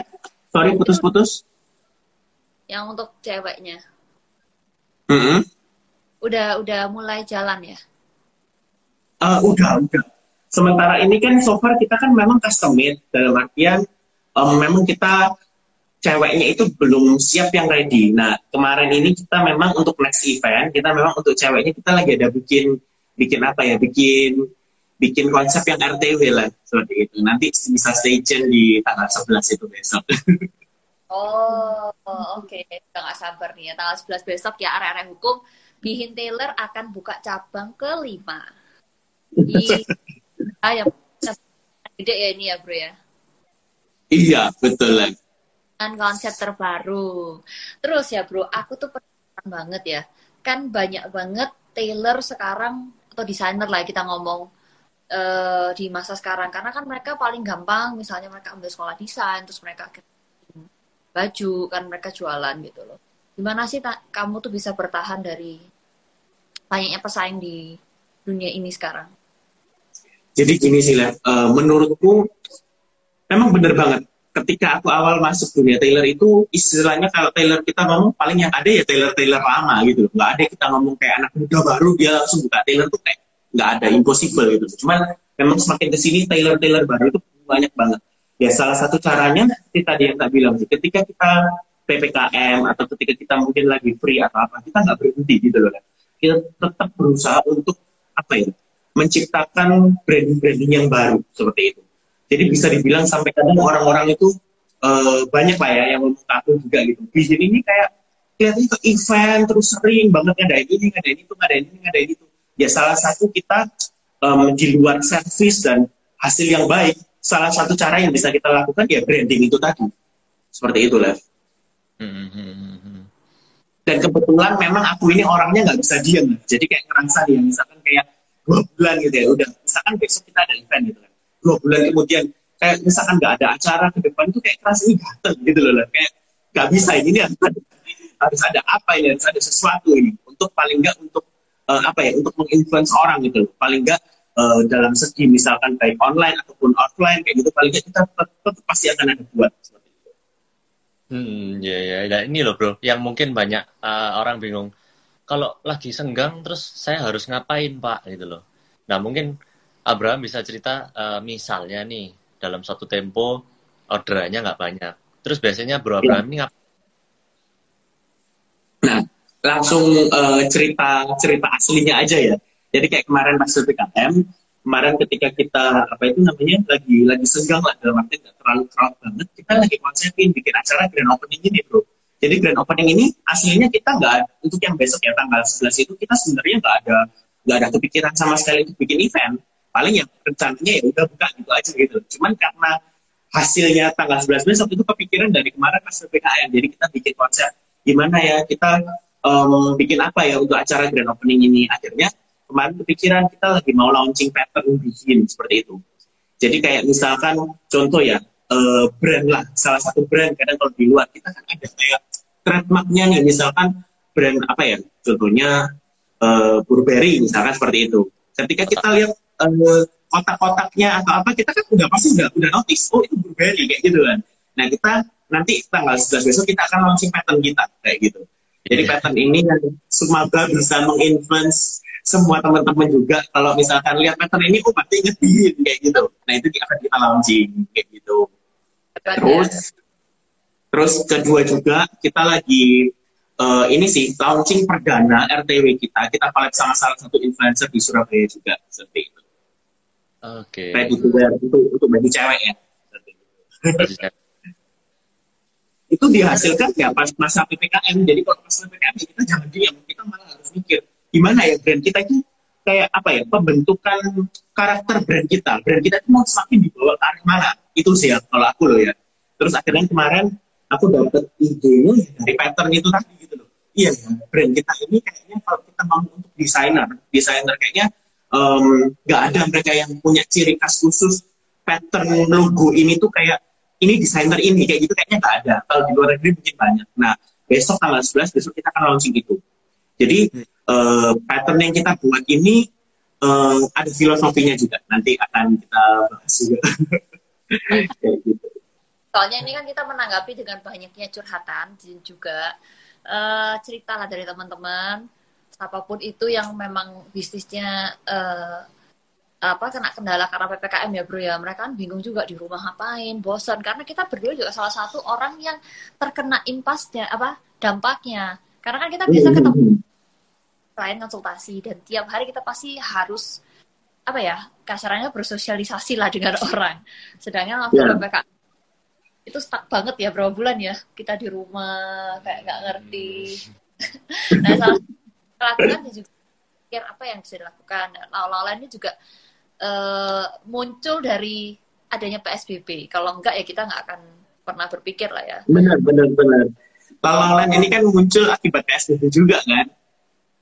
Sorry, putus-putus. Yang untuk ceweknya. Mhm. Udah udah mulai jalan ya? Eh, udah, udah. Sementara ini kan so far kita kan memang custom made dalam artian em, memang kita ceweknya itu belum siap yang ready. Nah kemarin ini kita memang untuk next event kita memang untuk ceweknya kita lagi ada bikin bikin apa ya bikin bikin konsep yang RTW lah seperti itu. Nanti bisa stay tune di tanggal 11 itu besok. Oh, oke. Udah gak sabar nih ya. Tanggal 11 besok ya area-area hukum. Bihin Taylor akan buka cabang kelima. Di ah, yang gede ya ini ya bro ya. iya betul lah. Dengan konsep terbaru. Terus ya bro, aku tuh penasaran banget ya. Kan banyak banget Taylor sekarang atau desainer lah kita ngomong eh, di masa sekarang. Karena kan mereka paling gampang, misalnya mereka ambil sekolah desain, terus mereka baju, kan mereka jualan gitu loh. Gimana sih kamu tuh bisa bertahan dari banyaknya pesaing di dunia ini sekarang? Jadi gini sih, Lev. Eh, menurutku memang bener banget. Ketika aku awal masuk dunia Taylor itu istilahnya kalau Taylor kita ngomong paling yang ada ya Taylor Taylor lama gitu loh. Nggak ada kita ngomong kayak anak muda baru dia langsung buka Taylor tuh kayak nggak ada impossible gitu. Cuman memang semakin ke sini Taylor baru itu banyak banget. Ya salah satu caranya seperti tadi yang tak bilang sih. Ketika kita ppkm atau ketika kita mungkin lagi free atau apa kita nggak berhenti gitu loh. Kita tetap berusaha untuk apa ya menciptakan branding-branding yang baru seperti itu. Jadi bisa dibilang sampai kadang orang-orang itu eh, banyak lah ya yang ngomong aku juga gitu. Vision ini kayak kelihatannya ke event terus sering banget ngadain ini, ngadain itu, ngadain ini, ngadain itu. Ya salah satu kita em, di luar service dan hasil yang baik, salah satu cara yang bisa kita lakukan ya branding itu tadi. Seperti itu, Lev. Hmm, hmm, hmm. Dan kebetulan memang aku ini orangnya nggak bisa diam. Jadi kayak ngerasa nih, misalkan kayak dua bulan gitu ya, udah. Misalkan besok kita ada event gitu kan. Dua bulan kemudian, kayak misalkan nggak ada acara ke depan itu kayak kerasa ini gatel gitu loh. Lah. Kayak nggak bisa ini harus ada, harus ada apa ini, harus ada sesuatu ini. Untuk paling nggak untuk eh, apa ya, untuk menginfluence orang gitu. Paling nggak eh, dalam segi misalkan baik online ataupun offline kayak gitu, paling nggak kita tetap, tetap pasti akan ada buat. Seperti itu. Hmm, ya, ya, ya. Ini loh bro, yang mungkin banyak uh, orang bingung. Kalau lagi senggang, terus saya harus ngapain pak, gitu loh. Nah mungkin Abraham bisa cerita, uh, misalnya nih dalam satu tempo orderannya nggak banyak. Terus biasanya Bro Abraham ini ngapain? Nah, langsung eh, cerita cerita aslinya aja ya. Jadi kayak kemarin pas PPKM, kemarin ketika kita apa itu namanya lagi lagi senggang lah dalam arti nggak terlalu crowd banget, kita lagi konsepin bikin acara grand opening ini bro. Jadi grand opening ini aslinya kita nggak untuk yang besok ya tanggal 11 itu kita sebenarnya nggak ada nggak ada kepikiran sama sekali untuk bikin event. Paling yang rencananya ya udah buka gitu aja gitu. Cuman karena hasilnya tanggal 11 besok itu kepikiran dari kemarin pas PPKM. Jadi kita bikin konsep gimana ya kita em, bikin apa ya untuk acara grand opening ini. Akhirnya kemarin kepikiran kita lagi mau launching pattern bikin seperti itu. Jadi kayak misalkan contoh ya eh, brand lah, salah satu brand kadang kalau di luar kita kan ada kayak trademarknya nih misalkan brand apa ya contohnya eh, Burberry misalkan seperti itu. Ketika kita lihat eh, kotak-kotaknya atau apa kita kan udah pasti udah udah notice oh itu Burberry kayak gitu kan. Nah kita nanti tanggal 11 besok kita akan launching pattern kita kayak gitu. Jadi pattern ini yang semoga bisa menginfluence semua teman-teman juga kalau misalkan lihat pattern ini oh pasti ingetin kayak gitu. Nah itu akan kita launching kayak gitu. Terus terus kedua juga kita lagi eh, ini sih launching perdana RTW kita. Kita collab sama salah satu influencer di Surabaya juga seperti itu. Oke. Ready to wear untuk untuk baju cewek ya. Seperti itu. Itu dihasilkan ya pas masa PPKM. Jadi kalau pas PPKM ya kita jangan diam, kita malah harus mikir gimana ya brand kita itu kayak apa ya pembentukan karakter brand kita. Brand kita itu mau semakin dibawa ke arah mana? Itu sih ya kalau aku loh ya. Terus akhirnya kemarin aku dapet idenya ya dari pattern itu tadi gitu loh. Iya ya brand kita ini kayaknya kalau kita mau untuk desainer desainer kayaknya nggak um, ada mereka yang punya ciri khas khusus pattern logo ini tuh kayak ini desainer ini kayak gitu kayaknya nggak ada. Kalau di luar negeri mungkin banyak. Nah besok tanggal 11 besok kita akan launching itu. Jadi uh, pattern yang kita buat ini uh, ada filosofinya juga. Nanti akan kita bahas juga. Kayak gitu. Soalnya ini kan kita menanggapi dengan banyaknya curhatan dan juga. Uh, cerita lah dari teman-teman apa pun itu yang memang bisnisnya uh, apa kena kendala karena ppkm ya bro ya. Mereka kan bingung juga di rumah ngapain bosan. Karena kita berdua juga salah satu orang yang terkena impasnya apa dampaknya. Karena kan kita bisa ketemu klien konsultasi dan tiap hari kita pasti harus apa ya kasarnya bersosialisasi lah dengan orang. Sedangkan waktu yeah. ppkm itu stuck banget ya berapa bulan ya kita di rumah kayak nggak ngerti. Nah salah lakukan juga pikir apa yang bisa dilakukan. Lalu lainnya juga uh, muncul dari adanya PSBB kalau enggak ya kita nggak akan pernah berpikir lah ya. Benar benar benar. Lalu lain ini kan muncul akibat PSBB juga kan?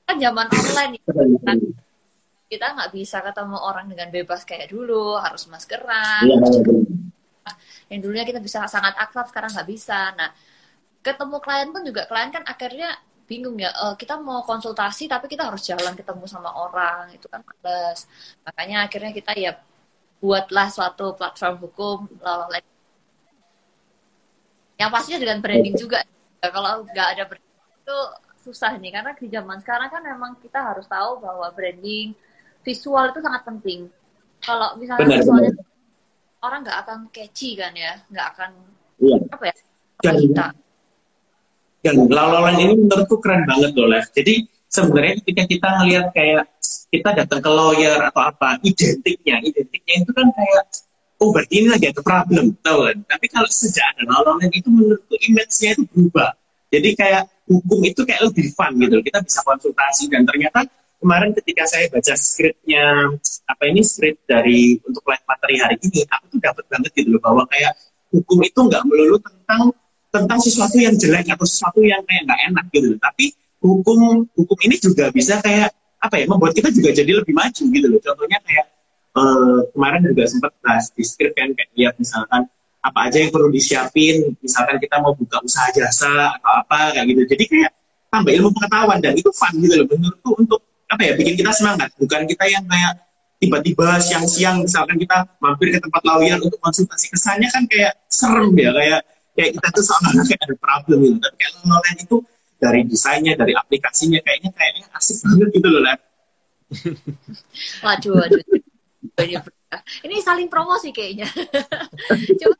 Kan zaman online ya. kita nggak bisa ketemu orang dengan bebas kayak dulu harus maskeran ya, yang dulunya kita bisa sangat akrab sekarang nggak bisa. Nah ketemu klien pun juga klien kan akhirnya bingung ya uh, kita mau konsultasi tapi kita harus jalan ketemu sama orang itu kan males makanya akhirnya kita ya buatlah suatu platform hukum lalu yang pastinya dengan branding juga. Kalau nggak ada branding itu susah nih. Karena di zaman sekarang kan memang kita harus tahu bahwa branding visual itu sangat penting. Kalau misalnya benar, visualnya benar. orang nggak akan catchy kan ya? Nggak akan iya. apa ya? Kita dan lalu ini menurutku keren banget loh Les. jadi sebenarnya ketika kita ngelihat kayak kita datang ke lawyer atau apa identiknya identiknya itu kan kayak oh berarti ini lagi ada problem tahu kan? Tapi kalau sejak ada lalu itu menurutku image-nya itu berubah. Jadi kayak hukum itu kayak lebih fun gitu kita bisa konsultasi. Dan ternyata kemarin ketika saya baca skripnya apa ini skrip dari untuk live materi hari ini aku tuh dapat banget gitu loh bahwa kayak hukum itu nggak melulu tentang tentang sesuatu yang jelek atau sesuatu yang kayak nggak enak gitu tapi hukum hukum ini juga bisa kayak apa ya membuat kita juga jadi lebih maju gitu loh. Contohnya kayak uh, kemarin juga sempat bahas di skrip kan kayak lihat misalkan apa aja yang perlu disiapin misalkan kita mau buka usaha jasa atau apa kayak gitu. Jadi kayak tambah ilmu pengetahuan dan itu fun gitu loh. Menurutku untuk apa ya bikin kita semangat. Bukan kita yang kayak tiba-tiba siang-siang misalkan kita mampir ke tempat lawyer untuk konsultasi. Kesannya kan kayak serem ya kayak kayak kita tuh seolah kayak ada problem gitu. Tapi kayak lain itu dari desainnya dari aplikasinya kayaknya kayaknya asik banget gitu loh lah waduh waduh. Ini saling promosi kayaknya. Coba.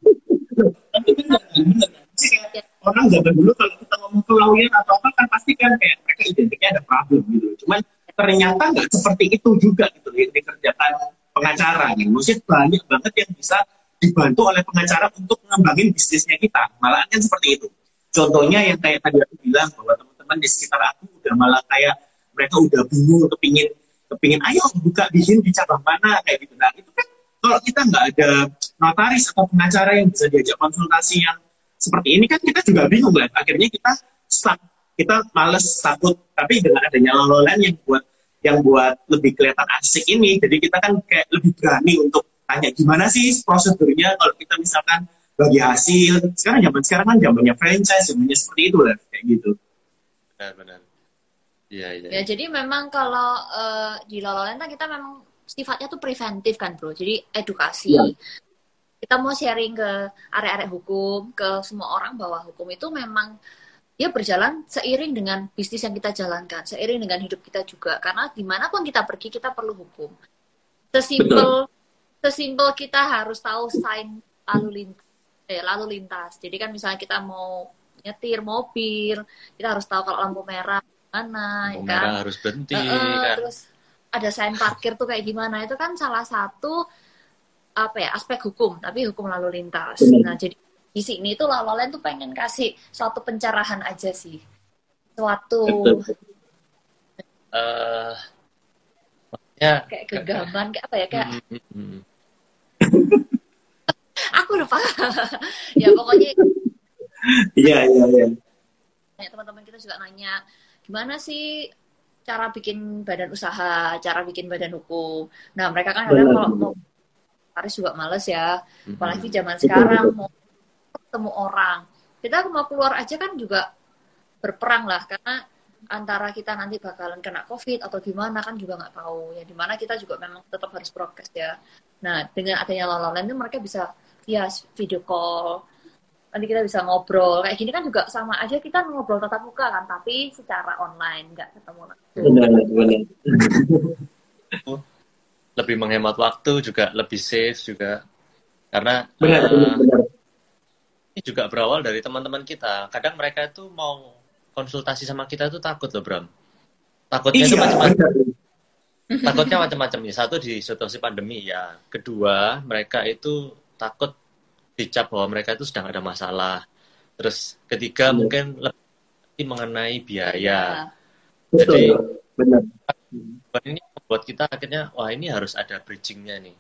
orang zaman dulu kalau kita ngomong ke lawyer atau apa kan pasti kan kayak mereka identiknya ada problem gitu cuman ternyata nggak seperti itu juga gitu yang dikerjakan pengacara gitu. Maksudnya banyak banget yang bisa dibantu oleh pengacara untuk mengembangin bisnisnya kita. Malah kan seperti itu. Contohnya yang kayak tadi aku bilang bahwa teman-teman di sekitar aku udah malah kayak mereka udah bingung kepingin kepingin ayo buka bisnis di cabang mana kayak gitu. Nah itu kan kalau kita nggak ada notaris atau pengacara yang bisa diajak konsultasi yang seperti ini kan kita juga bingung lah. Akhirnya kita stuck kita males takut tapi dengan adanya lololan yang buat yang buat lebih kelihatan asik ini jadi kita kan kayak lebih berani untuk tanya gimana sih prosedurnya kalau kita misalkan bagi hasil? Sekarang zaman sekarang kan zamannya franchise zamannya seperti itu lah kayak gitu. Benar-benar iya iya. Ya jadi memang kalau uh, di lololan kan kita memang sifatnya tuh preventif kan bro. Jadi edukasi. Ya. kita mau sharing ke area-area hukum ke semua orang bahwa hukum itu memang dia berjalan seiring dengan bisnis yang kita jalankan, seiring dengan hidup kita juga. Karena di mana pun kita pergi, kita perlu hukum. Sesimpel, sesimpel kita harus tahu sign lalu lintas, eh, lalu lintas. Jadi kan misalnya kita mau nyetir mobil, kita harus tahu kalau lampu merah mana, lampu ya kan? merah harus berhenti, uh, kan? Terus ada sign parkir tuh kayak gimana? Itu kan salah satu apa ya aspek hukum, tapi hukum lalu lintas. Nah jadi di sini tuh Lalolen tuh pengen kasih suatu pencerahan aja sih suatu eh maksudnya kayak genggaman kayak apa ya kayak hmm, hmm. Aku lupa ya pokoknya Iya, iya, iya. banyak teman-teman kita juga nanya gimana sih cara bikin badan usaha cara bikin badan hukum? Nah mereka kan kadang kalau mau Paris juga males ya apalagi zaman sekarang mau ketemu orang. Kita mau keluar aja kan juga berperang lah karena antara kita nanti bakalan kena covid atau gimana kan juga nggak tahu. Ya di mana kita juga memang tetap harus prokes ya. Nah dengan adanya lololan itu mereka bisa via video call. Nanti kita bisa ngobrol. Kayak gini kan juga sama aja kita ngobrol tatap muka kan tapi secara online nggak ketemu langsung Benar, benar. lebih menghemat waktu juga lebih safe juga. Karena Benar, eh, benar, benar. ini juga berawal dari teman-teman kita. Kadang mereka itu mau konsultasi sama kita itu takut loh Bram. Takutnya itu Iya, macam-macam takutnya macam-macam. Nih satu di situasi pandemi ya. Kedua mereka itu takut dicap bahwa mereka itu sedang ada masalah. Terus ketiga Iya. mungkin lebih mengenai biaya. Betul, Jadi- benar. Dan ini membuat kita akhirnya wah ini harus ada bridgingnya nih.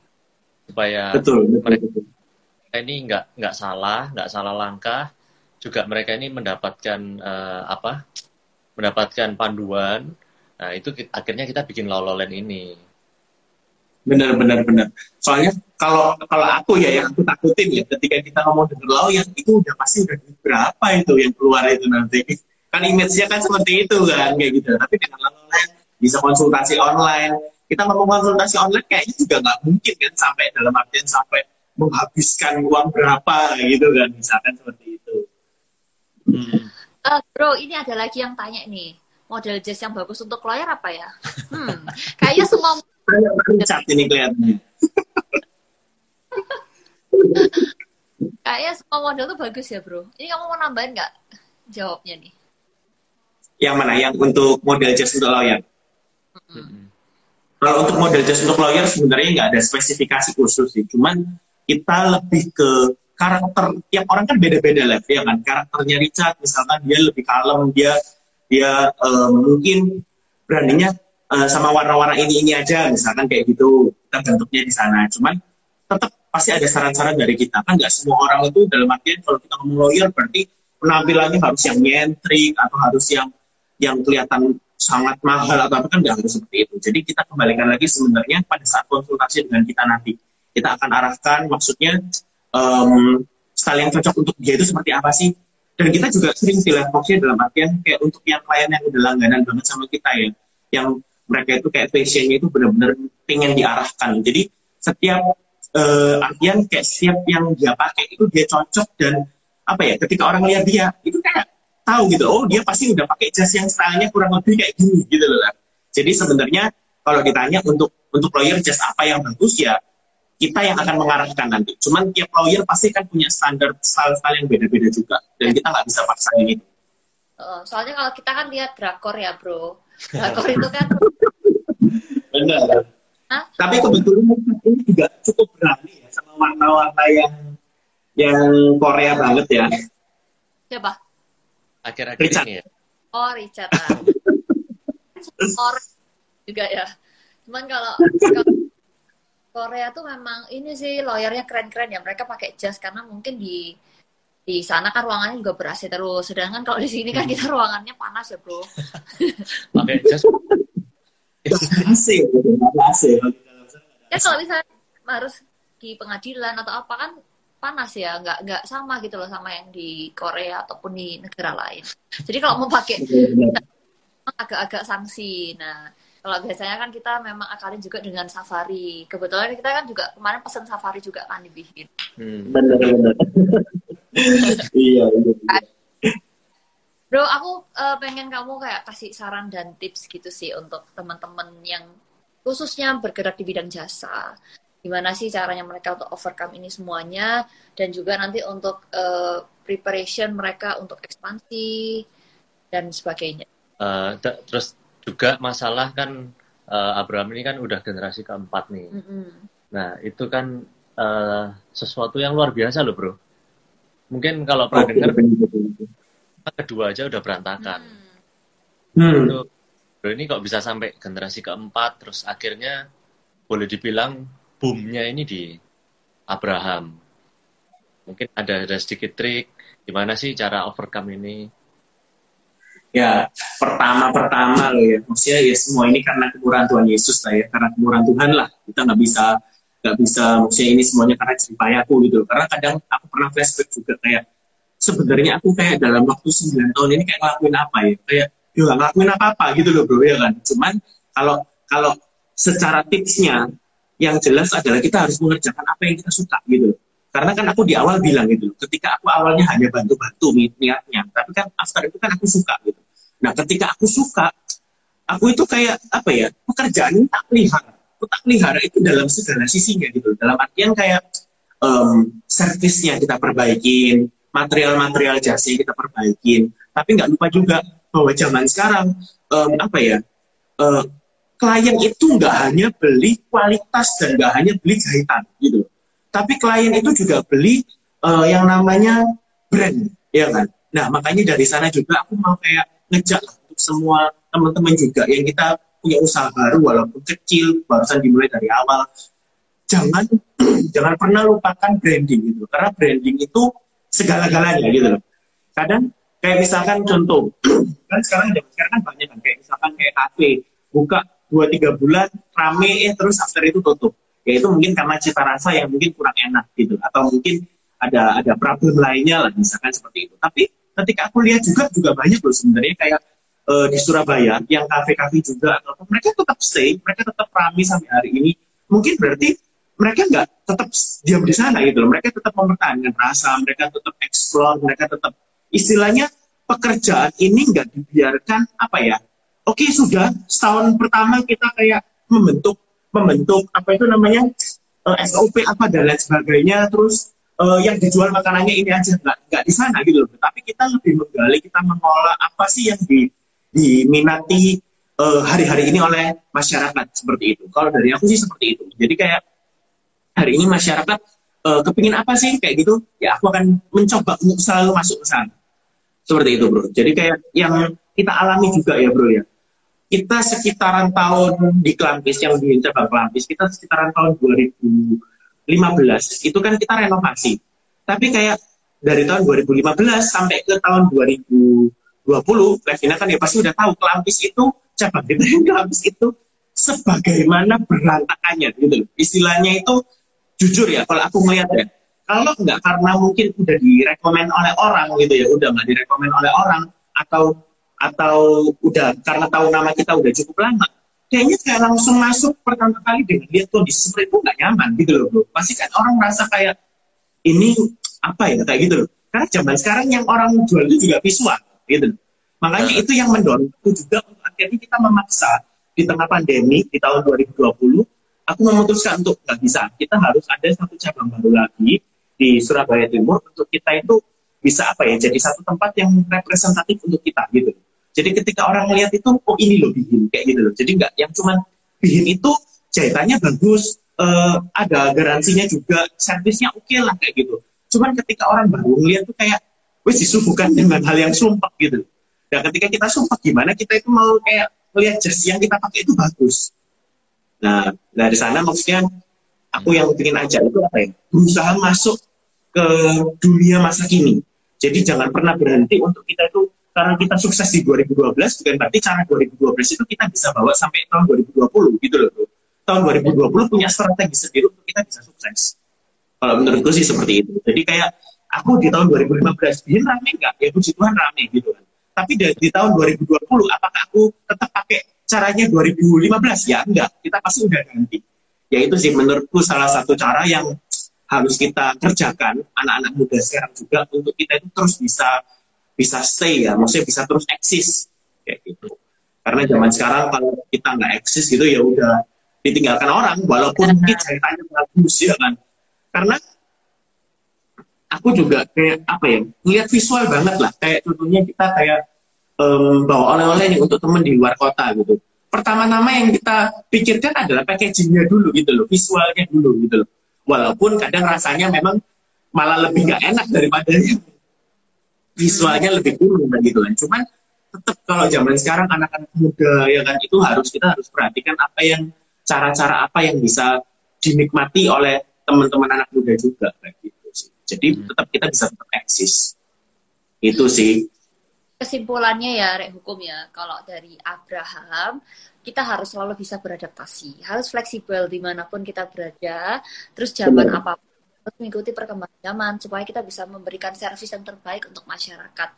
Supaya Betul, mereka betul. ini nggak nggak salah nggak salah langkah. Juga mereka ini mendapatkan eh, apa? Mendapatkan panduan. Nah itu ki- akhirnya kita bikin lololen ini Benar, benar, benar. Soalnya kalau kalau aku ya yang aku takutin ya ketika kita ngomong dengan yang itu udah pasti udah berapa itu yang keluar itu nanti. Kan image-nya kan seperti itu kan kayak gitu. Tapi dengan online bisa konsultasi online. Kita ngomong konsultasi online kayaknya juga nggak mungkin kan sampai dalam artian sampai menghabiskan uang berapa gitu kan misalkan seperti itu. Hmm. Eh, bro ini ada lagi yang tanya nih model jazz yang bagus untuk lawyer apa ya hmm kayaknya semua Kayak Richard ini kelihatannya. kayaknya semua model tuh bagus ya bro ini kamu mau nambahin nggak jawabnya nih Yang mana? Yang untuk model just untuk lawyer. Hmm. Kalau untuk model just untuk lawyer sebenarnya nggak ada spesifikasi khusus sih. Cuman kita lebih ke karakter tiap orang kan beda-beda lah ya kan. Karakternya Richard misalkan dia lebih kalem, dia dia eh, mungkin beraninya eh, sama warna-warna ini ini aja misalkan kayak gitu. Kita bentuknya di sana. Cuman tetap pasti ada saran-saran dari kita kan nggak semua orang itu dalam artian kalau kita ngomong lawyer berarti penampilannya harus yang nyentrik atau harus yang yang kelihatan sangat mahal atau apa kan nggak harus seperti itu. Jadi kita kembalikan lagi sebenarnya pada saat konsultasi dengan kita nanti kita akan arahkan maksudnya em, style yang cocok untuk dia itu seperti apa sih. Dan kita juga sering pilih dalam artian kayak untuk yang klien yang udah langganan banget sama kita ya, yang mereka itu kayak fashionnya itu benar-benar pengen diarahkan. Jadi setiap eh, artian kayak setiap yang dia pakai itu dia cocok dan apa ya ketika orang lihat dia itu kayak tahu gitu oh dia pasti udah pakai jas yang stylenya kurang lebih kayak gini gitu loh jadi sebenarnya kalau ditanya untuk untuk lawyer jas apa yang bagus ya kita yang akan mengarahkan nanti. Cuman tiap lawyer pasti kan punya standar style-style yang beda-beda juga dan kita nggak bisa paksain itu. Eh, soalnya kalau kita kan lihat drakor ya bro drakor itu kan? Benar. Hah? tapi kebetulan ini juga cukup berani ya sama warna-warna yang yang Korea banget ya. Siapa? Akhir-akhir Richard. ini ya. Oh Richard. Ah. orang juga ya. Cuman kalau kalau Korea tuh memang ini sih lawyernya keren-keren ya. Mereka pakai jas karena mungkin di di sana kan ruangannya juga ber AC terus sedangkan kalau di sini kan kita ruangannya panas ya bro pakai jas AC gitu nggak ada AC kalau di dalam sana nggak ada ya AC. kalau misalnya harus di pengadilan atau apa kan panas ya nggak nggak sama gitu loh sama yang di Korea ataupun di negara lain jadi kalau mau pakai Benar. agak-agak sanksi. Nah, kalau biasanya kan kita memang akalin juga dengan safari. Kebetulan kita kan juga kemarin pesan safari juga kan dibikin. Hmm. benar benar iya iya iya. Bro, aku eh, pengen kamu kayak kasih saran dan tips gitu sih untuk teman-teman yang khususnya bergerak di bidang jasa. Gimana sih caranya mereka untuk overcome ini semuanya dan juga nanti untuk eh, preparation mereka untuk ekspansi dan sebagainya. Eh, da- terus juga masalah kan eh, Abraham ini kan udah generasi keempat nih. Mm-mm. Nah itu kan eh, sesuatu yang luar biasa loh bro. Mungkin kalau pernah dengar kedua aja udah berantakan. Hmm. Bro ini kok bisa sampai generasi keempat terus akhirnya boleh dibilang boomnya ini di Abraham. Mungkin ada ada sedikit trik gimana sih cara overcome ini? Ya pertama-pertama loh ya. Maksudnya ya semua ini karena kemurahan Tuhan Yesus lah ya karena kemurahan Tuhan lah. Kita nggak bisa nggak bisa maksudnya ini semuanya karena cerita aku gitu. Karena kadang aku pernah flashback juga kayak sebenarnya aku kayak dalam waktu 9 tahun ini kayak ngelakuin apa ya? Kayak ya nggak ngelakuin apa-apa gitu loh bro ya kan? Cuman kalau kalau secara tipsnya yang jelas adalah kita harus mengerjakan apa yang kita suka gitu karena kan aku di awal bilang gitu ketika aku awalnya hanya bantu-bantu niatnya tapi kan after itu kan aku suka gitu. Nah ketika aku suka aku itu kayak apa ya pekerjaan ini tak pelihara aku pelihara itu dalam segala sisinya gitu. Dalam artian kayak um, servisnya kita perbaikin material-material jasa kita perbaikin. Tapi nggak lupa juga bahwa zaman sekarang um, apa ya uh, klien itu nggak hanya beli kualitas dan nggak hanya beli jahitan gitu. Tapi klien itu juga beli uh, yang namanya brand, ya kan? Nah, makanya dari sana juga aku mau kayak ngejak untuk semua teman-teman juga yang kita punya usaha baru walaupun kecil, barusan dimulai dari awal. Jangan jangan pernah lupakan branding gitu. Karena branding itu segala-galanya gitu loh. Kadang kayak misalkan contoh, kan sekarang sekarang kan banyak kan kayak misalkan kayak kafe buka dua tiga bulan rame eh terus after itu tutup ya itu mungkin karena cita rasa yang mungkin kurang enak gitu atau mungkin ada ada problem lainnya lah misalkan seperti itu tapi ketika aku lihat juga juga banyak loh sebenarnya kayak uh, di Surabaya yang kafe-kafe juga atau mereka tetap stay mereka tetap ramai sampai hari ini. Mungkin berarti mereka nggak tetap diam di sana gitu loh. Mereka tetap mempertahankan rasa mereka tetap explore mereka tetap istilahnya pekerjaan ini nggak dibiarkan apa ya oke sudah setahun pertama kita kayak membentuk membentuk apa itu namanya uh, eh, SOP apa dan lain sebagainya terus uh, yang dijual makanannya ini aja nggak nggak di sana gitu loh. Tapi kita lebih menggali kita mengolah apa sih yang di diminati uh, hari-hari ini oleh masyarakat. Seperti itu. Kalau dari aku sih seperti itu. Jadi kayak hari ini masyarakat uh, kepingin apa sih? Kayak gitu. Ya aku akan mencoba untuk selalu masuk ke sana. Seperti itu bro. Jadi kayak yang kita alami juga ya bro ya. Kita sekitaran tahun di Klampis yang di cabang Klampis kita sekitaran tahun 2015 itu kan kita renovasi. Tapi kayak dari tahun 2015 sampai ke tahun 2020 Levina kan ya pasti udah tahu Klampis itu cabang yang Klampis itu sebagaimana berantakannya gitu loh. Istilahnya itu jujur ya kalau aku melihat ya kalau nggak karena mungkin udah direkomend oleh orang gitu ya udah nggak direkomend oleh orang atau atau udah karena tahu nama kita udah cukup lama kayaknya kayak langsung masuk pertama kali dengan lihat kondisi seperti itu nggak nyaman gitu loh pasti kan orang merasa kayak ini apa ya? Kayak gitu loh. Karena zaman sekarang yang orang jual itu juga visual gitu makanya itu yang mendorong aku juga untuk akhirnya kita memaksa di tengah pandemi di tahun 2020 aku memutuskan untuk nggak bisa kita harus ada satu cabang baru lagi di Surabaya Timur untuk kita itu bisa apa ya jadi satu tempat yang representatif untuk kita gitu jadi ketika orang melihat itu, oh ini loh bihin kayak gitu loh. Jadi nggak yang cuman bihin itu jahitannya bagus, uh, ada garansinya juga, servisnya oke okay lah kayak gitu. Cuman ketika orang baru melihat tuh kayak, wes disuguhkan dengan hal yang sumpah gitu. Dan ketika kita sumpah gimana kita itu mau kayak melihat jas yang kita pakai itu bagus. Nah dari sana maksudnya aku yang ingin aja itu apa ya? Berusaha masuk ke dunia masa kini. Jadi jangan pernah berhenti untuk kita itu karena kita sukses di 2012 bukan berarti cara 2012 itu kita bisa bawa sampai tahun 2020 gitu loh tahun 2020 punya strategi sendiri untuk kita bisa sukses kalau menurutku sih seperti itu jadi kayak aku di tahun 2015 bikin rame nggak? Ya puji Tuhan rame gitu kan. Tapi di, di tahun 2020 apakah aku tetap pakai caranya 2015 ya enggak. Kita pasti udah ganti. Ya itu sih menurutku salah satu cara yang harus kita kerjakan anak-anak muda sekarang juga untuk kita itu terus bisa bisa stay ya, maksudnya bisa terus eksis. Kayak gitu. Karena zaman sekarang kalau kita nggak eksis gitu ya udah ditinggalkan orang, walaupun mungkin ceritanya bagus ya kan. Karena aku juga kayak apa ya, lihat visual banget lah. Kayak contohnya kita kayak um, bawa oleh-oleh nih untuk temen di luar kota gitu. Pertama-tama yang kita pikirkan adalah packagingnya dulu gitu loh, visualnya dulu gitu loh. Walaupun kadang rasanya memang malah lebih nggak enak daripada visualnya lebih kurang gitu kan. Cuman tetap kalau zaman sekarang anak-anak muda ya kan itu harus kita harus perhatikan apa yang cara-cara apa yang bisa dinikmati oleh teman-teman anak muda juga kayak gitu. Jadi Hmm. tetap kita bisa tetap eksis. Itu sih. kesimpulannya ya rek hukum ya kalau dari Abraham kita harus selalu bisa beradaptasi harus fleksibel di mana pun kita berada terus zaman Benar. apa pun harus mengikuti perkembangan zaman supaya kita bisa memberikan servis yang terbaik untuk masyarakat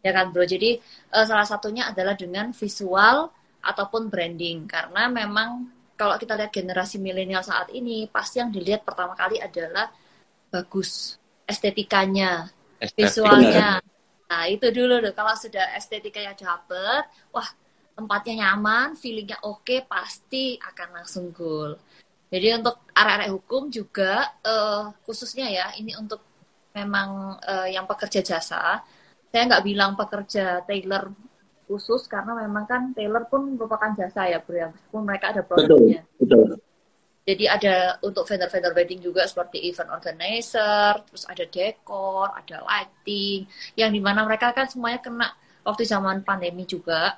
ya kan bro jadi eh, salah satunya adalah dengan visual ataupun branding karena memang kalau kita lihat generasi milenial saat ini pasti yang dilihat pertama kali adalah bagus estetikanya Estetik. visualnya. Nah, itu dulu tuh. Kalau sudah estetikanya dapet, wah tempatnya nyaman, feelingnya oke, pasti akan langsung goal. Jadi untuk area-area hukum juga eh, khususnya ya, ini untuk memang eh, yang pekerja jasa. Saya nggak bilang pekerja tailor khusus karena memang kan tailor pun merupakan jasa ya, bro. Ya. Meskipun mereka ada Betul, produknya. betul. Jadi ada untuk vendor-vendor wedding juga seperti event organizer, terus ada dekor, ada lighting, yang di mana mereka kan semuanya kena waktu zaman pandemi juga.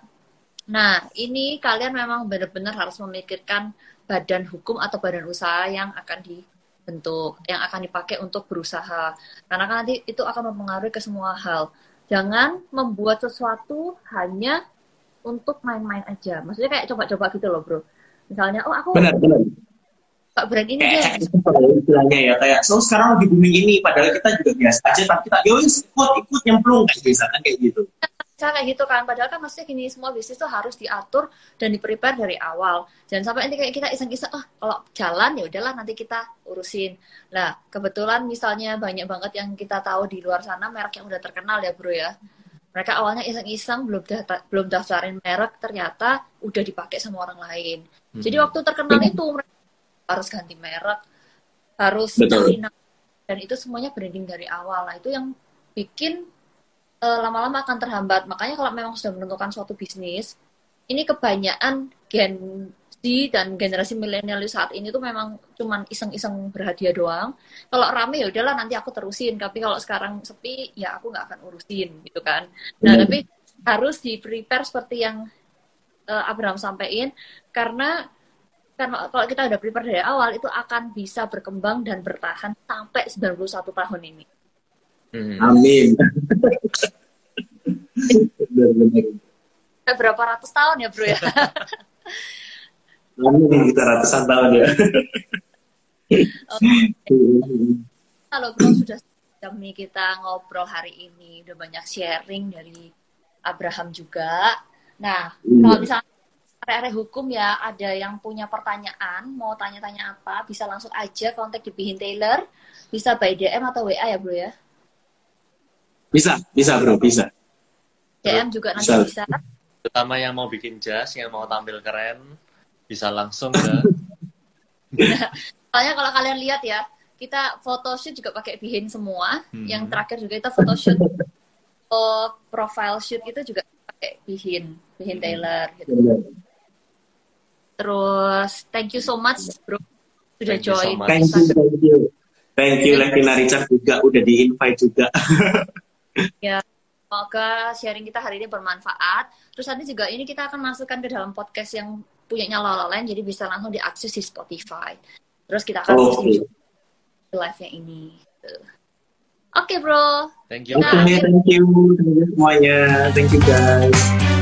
Nah, ini kalian memang benar-benar harus memikirkan badan hukum atau badan usaha yang akan dibentuk, yang akan dipakai untuk berusaha. Karena kan nanti itu akan mempengaruhi ke semua hal. Jangan membuat sesuatu hanya untuk main-main aja. Maksudnya kayak coba-coba gitu loh, bro. Misalnya, oh aku Benar, benar. Pak brand ini Kayak deh. kayak itu kalau istilahnya ya kayak so sekarang lagi booming ini padahal kita juga biasa aja tapi kita yo ikut ikut nyemplung kayak misalkan kayak gitu. Kayak gitu kan. Padahal kan maksudnya gini, semua bisnis tuh harus diatur dan di-prepare dari awal. Jangan sampai nanti kayak kita iseng-iseng, ah kalau jalan ya udahlah nanti kita urusin. Nah, kebetulan misalnya banyak banget yang kita tahu di luar sana merek yang udah terkenal ya bro ya. Mereka awalnya iseng-iseng belum daftar, belum daftarin merek, ternyata udah dipakai sama orang lain. Jadi Hmm. waktu terkenal itu mereka harus ganti merek, harus cari dan itu semuanya branding dari awal. Nah, itu yang bikin eh, lama-lama akan terhambat. Makanya kalau memang sudah menentukan suatu bisnis, ini kebanyakan Gen Z dan generasi milenial saat ini tuh memang cuman iseng-iseng berhadiah doang. Kalau rame ya udahlah nanti aku terusin. Tapi kalau sekarang sepi ya aku nggak akan urusin gitu kan. Nah Benar. tapi harus di prepare seperti yang eh, Abraham sampaikan karena karena kalau kita udah prepare dari awal itu akan bisa berkembang dan bertahan sampai 91 tahun ini. Hmm. Amin. Berapa ratus tahun ya bro ya? Amin kita ratusan tahun ya. Kalau bro sudah jam nih kita ngobrol hari ini udah banyak sharing dari Abraham juga. Nah kalau misalnya area hukum ya ada yang punya pertanyaan mau tanya-tanya apa bisa langsung aja kontak di Bihin Taylor bisa by DM atau WA ya bro ya Bisa, bisa bro, bisa. DM juga nanti Bisa. bisa Terutama yang mau bikin jas, yang mau tampil keren, bisa langsung ke soalnya kalau kalian lihat ya kita photoshoot juga pakai Bihin semua Hmm. yang terakhir juga kita photoshoot oh, profile shoot itu juga pakai Bihin Bihin Taylor gitu. Terus thank you so much bro sudah Thank you so join much. Thank you, thank you. Thank you Levina Richard juga udah di-invite juga. Semoga sharing kita hari ini bermanfaat. Terus nanti juga ini kita akan masukkan ke dalam podcast yang punyanya Lololand, jadi bisa langsung diakses di Spotify. Terus kita akan juga di live-nya ini. Oke bro, Thank you. Oke, thank you. Thank you semuanya. Thank you guys.